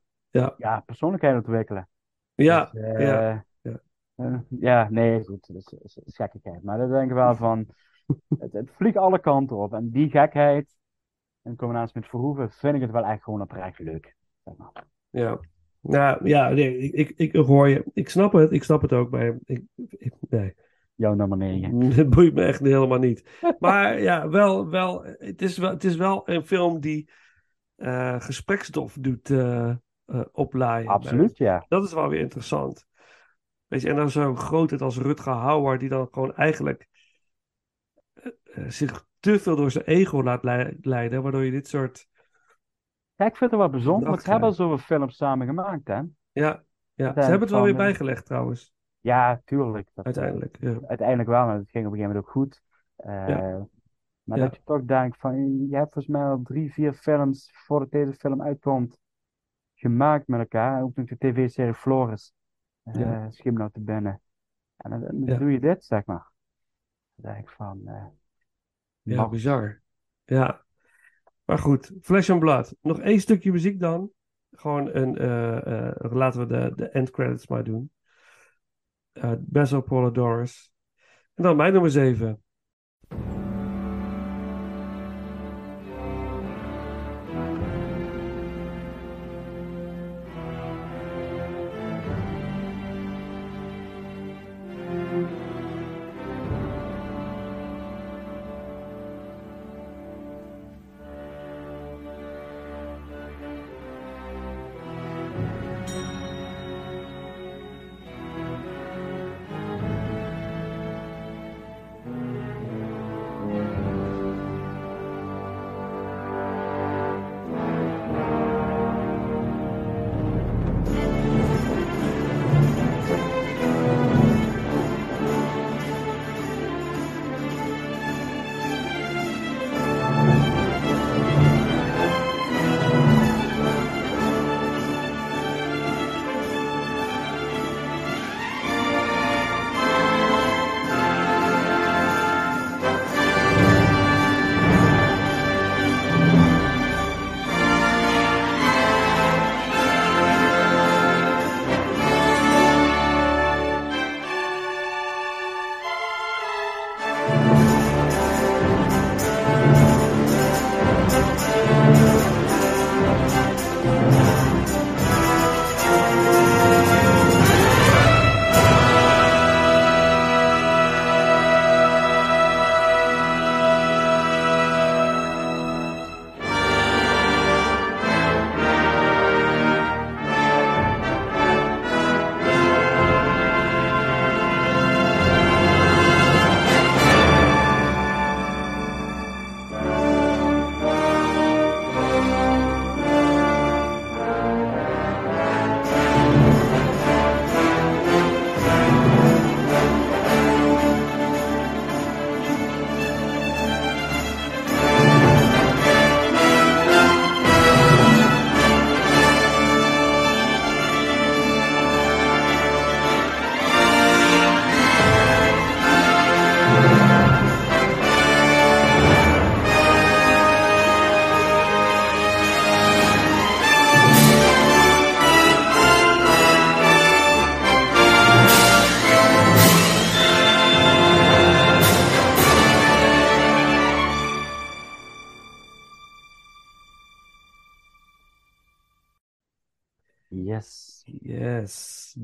ja, persoonlijkheid ontwikkelen. ja, Dus, eh, ja, ja. eh, ja, nee, goed, dat is, is, is gekkigheid. Maar dan denk ik wel van, het, het vliegt alle kanten op. En die gekheid, in combinatie met Verhoeven, vind ik het wel echt gewoon oprecht leuk. Zeg maar. ja. Nou, ja, nee, ik, ik, ik hoor je. Ik snap het, ik snap het ook, maar ik, ik, nee. Jouw nummer 9. Het boeit me echt helemaal niet. Maar ja, wel, wel, het, is wel het is wel een film die eh gesprekstof doet eh, oplaaien. Absoluut, ja. Dat is wel weer interessant. Weet je, en dan zo'n grootheid als Rutger Hauer, die dan gewoon eigenlijk eh, eh, zich te veel door zijn ego laat lei- leiden, waardoor je dit soort. Ja, ik vind het wel bijzonder, want ze hebben al zoveel films samen gemaakt, hè? Ja, ja. ze hebben het wel weer eh, bijgelegd trouwens, Ja, tuurlijk. Dat, uiteindelijk. Ja. uiteindelijk wel, maar het ging op een gegeven moment ook goed. Eh, Ja. Maar Ja. dat je toch denkt van, je hebt volgens mij al drie, vier films voordat deze film uitkomt gemaakt met elkaar. Ook nog de tv-serie Floris. Ja. Nou te binnen. En dan, dan Ja. doe je dit, zeg maar. Dan denk ik van, eh Ja, mag. bizar. Ja. Maar goed, Flesh and Blood. Nog één stukje muziek dan. Gewoon een, eh, laten we de, de end credits maar doen. Uh, Basil Polidorus. En dan mijn nummer 7.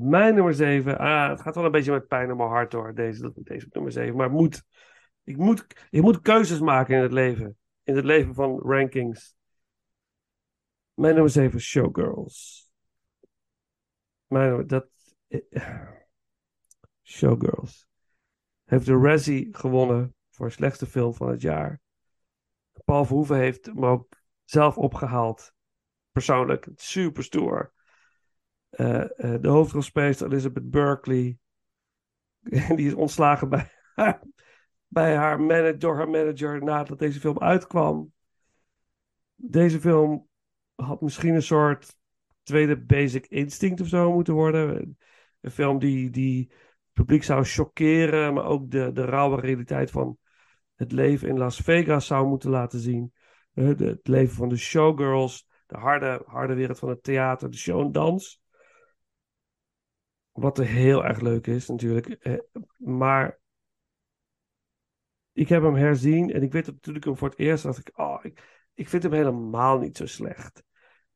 Mijn nummer 7. Ah, het gaat wel een beetje met pijn in mijn hart door. Deze, deze nummer 7. Maar moet, ik, moet, ik moet keuzes maken in het leven. In het leven van rankings. Mijn nummer 7 is Showgirls. Mijn nummer, dat. eh, Showgirls. Heeft de Razzie gewonnen voor slechtste film van het jaar. Paul Verhoeven heeft hem ook zelf opgehaald. Persoonlijk. Super stoer. Eh, eh, de hoofdrolspeelster Elizabeth Berkley. die is ontslagen bij haar, bij haar manager, door haar manager nadat deze film uitkwam. Deze film had misschien een soort tweede Basic Instinct of zo moeten worden. Een film die, die het publiek zou chockeren, maar ook de, de rauwe realiteit van het leven in Las Vegas zou moeten laten zien. Eh, het leven van de showgirls, de harde, harde wereld van het theater, de show en dans. Wat heel erg leuk is natuurlijk. Eh, Maar ik heb hem herzien en ik weet dat toen ik hem voor het eerst dacht ik, oh, ik, ik vind hem helemaal niet zo slecht.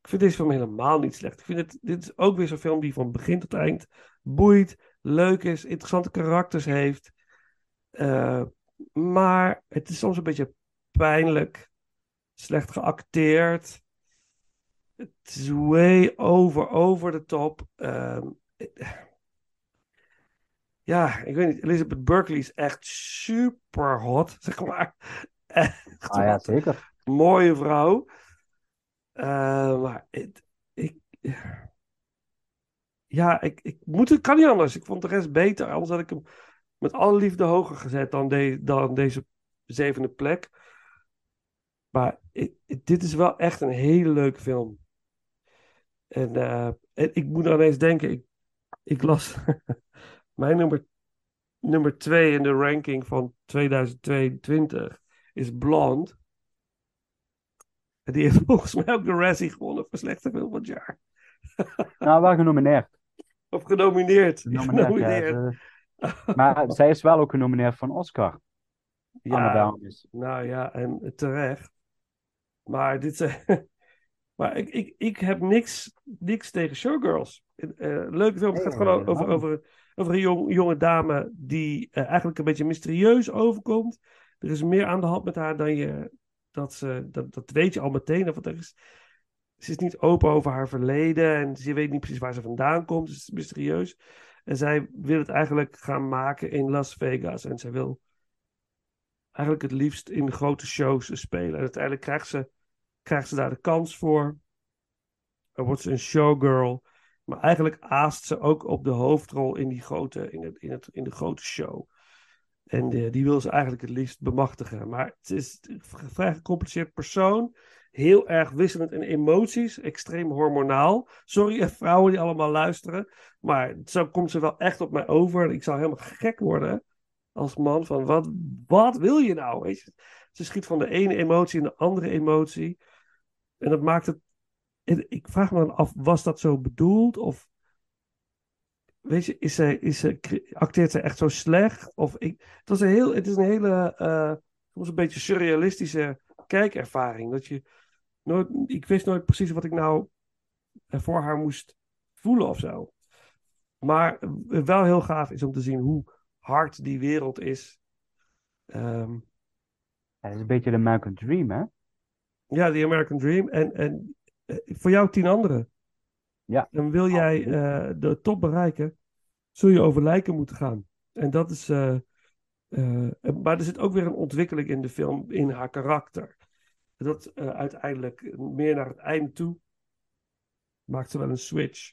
Ik vind deze film helemaal niet slecht. Ik vind het, dit is ook weer zo'n film die van begin tot eind boeit, leuk is, interessante karakters heeft. Eh, maar het is soms een beetje pijnlijk, slecht geacteerd. Het is way over, over the top. Ehm, ja, ik weet niet. Elizabeth Berkley is echt super hot, zeg maar. Echt Ah ja, zeker. mooie vrouw. Eh, maar ik, ja, ik, ik moet het kan niet anders. Ik vond de rest beter. Anders had ik hem met alle liefde hoger gezet dan, de, dan deze zevende plek. Maar ik- dit is wel echt een hele leuke film. En, eh, en ik moet aan eens denken, ik, ik las mijn nummer, nummer twee in de ranking van 2022 is Blonde. En die heeft volgens mij ook de Razzie gewonnen voor slechte film van het jaar. Nou, wel genomineerd. Of genomineerd. Genomineerd, ja, Maar zij is wel ook genomineerd een Oscar. Ja, nou ja, en terecht. Maar dit zijn... Maar ik, ik, ik heb niks, niks tegen Showgirls. Eh, leuke film. Het gaat gewoon over, over, over een jong, jonge dame die eh, eigenlijk een beetje mysterieus overkomt. Er is meer aan de hand met haar dan je... Dat, ze, dat, dat weet je al meteen. Of er is, ze is niet open over haar verleden. En ze weet niet precies waar ze vandaan komt. Dus het is mysterieus. En zij wil het eigenlijk gaan maken in Las Vegas. En zij wil eigenlijk het liefst in grote shows spelen. En uiteindelijk krijgt ze, krijgt ze daar de kans voor. Dan wordt ze een showgirl. Maar eigenlijk aast ze ook op de hoofdrol in, die grote, in, het, in, het, in de grote show. En eh, die wil ze eigenlijk het liefst bemachtigen. Maar het is een vrij gecompliceerd persoon. Heel erg wisselend in emoties. Extreem hormonaal. Sorry, vrouwen die allemaal luisteren. Maar zo komt ze wel echt op mij over. Ik zou helemaal gek worden als man. Van wat, wat wil je nou? Weet je? Ze schiet van de ene emotie in de andere emotie. En dat maakt het. Ik vraag me dan af, was dat zo bedoeld? Of weet je, is zij, is zij, acteert zij echt zo slecht? Of ik, het, was een heel, het is een hele, eh, soms een beetje surrealistische kijkervaring. Dat je nooit, ik wist nooit precies wat ik nou eh, voor haar moest voelen of zo. Maar eh, wel heel gaaf is om te zien hoe hard die wereld is. Ja, het is een beetje de American Dream, hè? ja, The American Dream. En, en voor jou tien anderen. Ja, En wil jij eh, de top bereiken, zul je over lijken moeten gaan. En dat is. eh, eh, maar er zit ook weer een ontwikkeling in de film, in haar karakter. Dat eh, uiteindelijk meer naar het einde toe maakt ze wel een switch.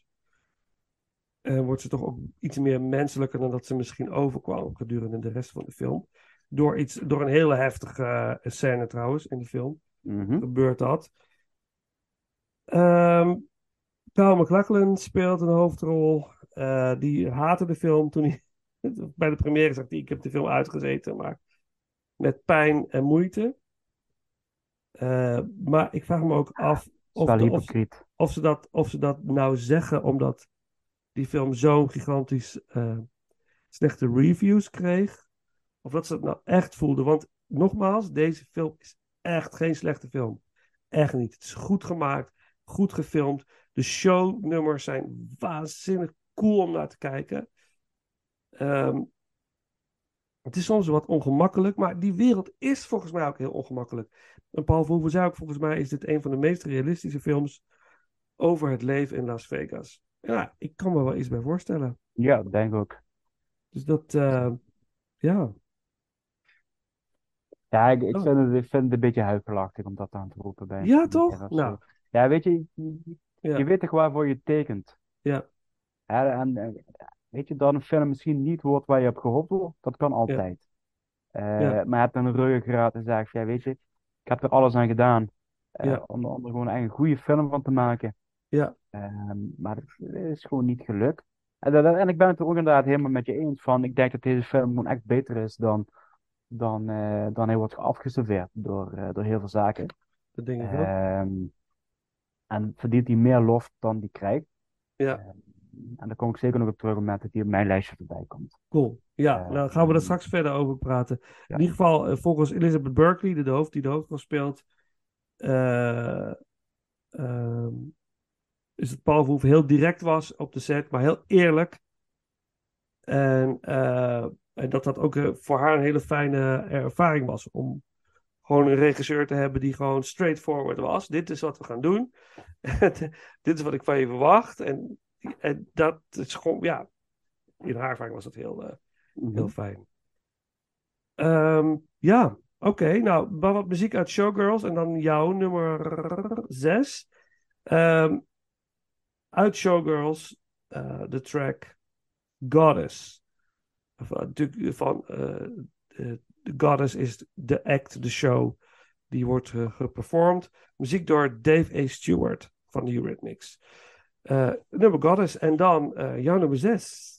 En wordt ze toch ook iets meer menselijker dan dat ze misschien overkwam gedurende de rest van de film. Door, iets, door een hele heftige eh, scène trouwens in de film Mhm. gebeurt dat. Ehm Kyle MacLachlan speelt een hoofdrol. Eh, die haatte de film toen hij bij de première zag. hij, Ik heb de film uitgezeten, maar met pijn en moeite. Eh, maar ik vraag me ook af of, de- of, ze dat, of ze dat nou zeggen omdat die film zo'n gigantisch eh, slechte reviews kreeg. Of dat ze het nou echt voelden. Want nogmaals, deze film is echt geen slechte film. Echt niet. Het is goed gemaakt, goed gefilmd. De shownummers zijn waanzinnig cool om naar te kijken. Ehm, het is soms wat ongemakkelijk, maar die wereld is volgens mij ook heel ongemakkelijk. En Paul Verhoeven zei ook, volgens mij is dit een van de meest realistische films over het leven in Las Vegas. Ja, ik kan me wel iets bij voorstellen. Ja, denk ik ook. Dus dat, eh, ja. Ja, ik, ik Oh. vind het, ik vind het een beetje huigelachtig om dat aan te roepen bij Ja, toch? Nou. Ja, weet je, je, Ja. weet toch waarvoor je tekent. Ja. Hè, en eh, weet je, dat een film misschien niet wordt waar je op gehoopt wordt, dat kan altijd. Eh, Ja. Maar je hebt een ruggengraat en zegt, ja, weet je, ik heb er alles aan gedaan eh, Ja. om, om er gewoon echt een goede film van te maken. Ja. Ehm, maar het is gewoon niet gelukt. En, dat- en ik ben het er ook inderdaad helemaal met je eens van. Ik denk dat deze film gewoon echt beter is dan, dan, dan hij wordt afgeserveerd door, door heel veel zaken. Dat denk ik ook. Ehm, en verdient hij meer lof dan die krijgt. Ja. Ehm, en daar kom ik zeker nog op terug op het moment dat hij op mijn lijstje voorbij komt. Cool. Ja, Eh, nou gaan we er mm. straks verder over praten. Ja. In ieder geval, eh, volgens Elizabeth Berkley, de, de hoofd, die de hoofdrol speelt, eh, ehm, is het Paul Verhoeven heel direct was op de set, maar heel eerlijk. En, eh, en dat dat ook voor haar een hele fijne ervaring was om gewoon een regisseur te hebben die gewoon straightforward was. Dit is wat we gaan doen. Dit is wat ik van je verwacht. En, en dat is gewoon, ja, in haar ervaring was dat heel, eh, heel fijn. Ehm, ja, oké. Nou, maar wat muziek uit Showgirls en dan jouw nummer 6. uit Showgirls, eh, de track Goddess. Van, de- van eh, de Goddess is de act, de show. Die wordt eh, geperformed. Muziek door Dave A. Stewart van de Eurythmics. Eh nummer Goddess. En dan eh, jouw nummer 6.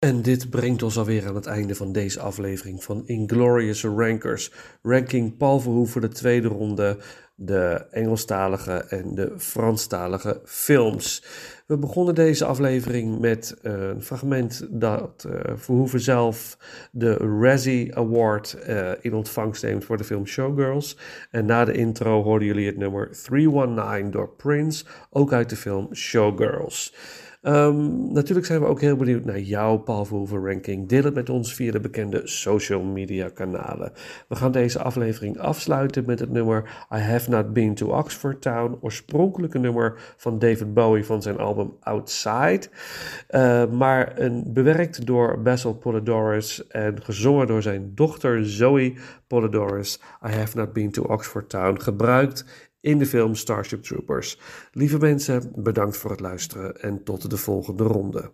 En dit brengt ons alweer aan het einde van deze aflevering van Inglorious Rankers. Ranking Paul Verhoeven de tweede ronde. de Engelstalige en de Franstalige films. We begonnen deze aflevering met een fragment dat uh, Verhoeven zelf de Razzie Award uh, in ontvangst neemt voor de film Showgirls. En na de intro hoorden jullie het nummer 319 door Prince, ook uit de film Showgirls. Um, natuurlijk zijn we ook heel benieuwd naar jouw Paul Verhoeven ranking. Deel het met ons via de bekende social media kanalen. We gaan deze aflevering afsluiten met het nummer I Have Not Been to Oxford Town. Oorspronkelijke nummer van David Bowie van zijn album Outside. Uh, maar een, bewerkt door Basil Polidorus en gezongen door zijn dochter Zoe Polidorus. I Have Not Been to Oxford Town. Gebruikt in de film Starship Troopers. Lieve mensen, bedankt voor het luisteren en tot de volgende ronde.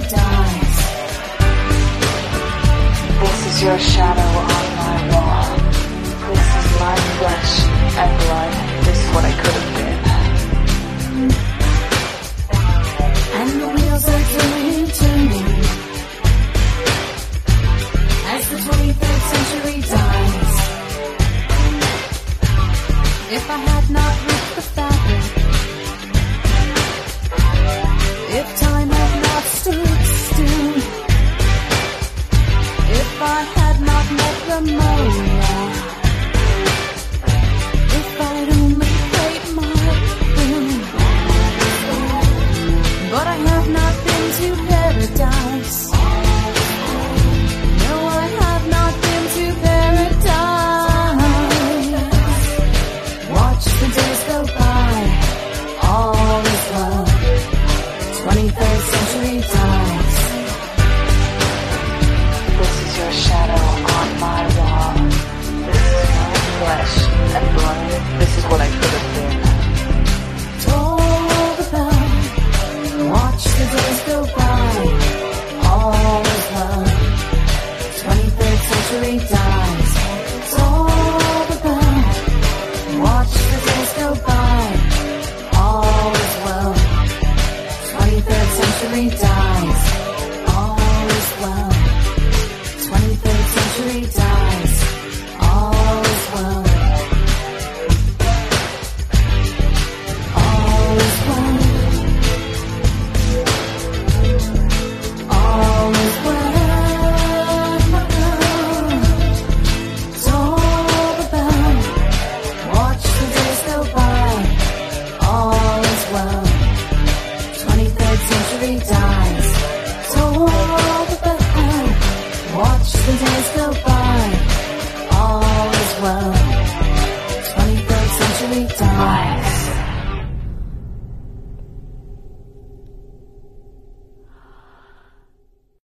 Dies. This is your shadow on my wall. This is my flesh and blood. This is what I could have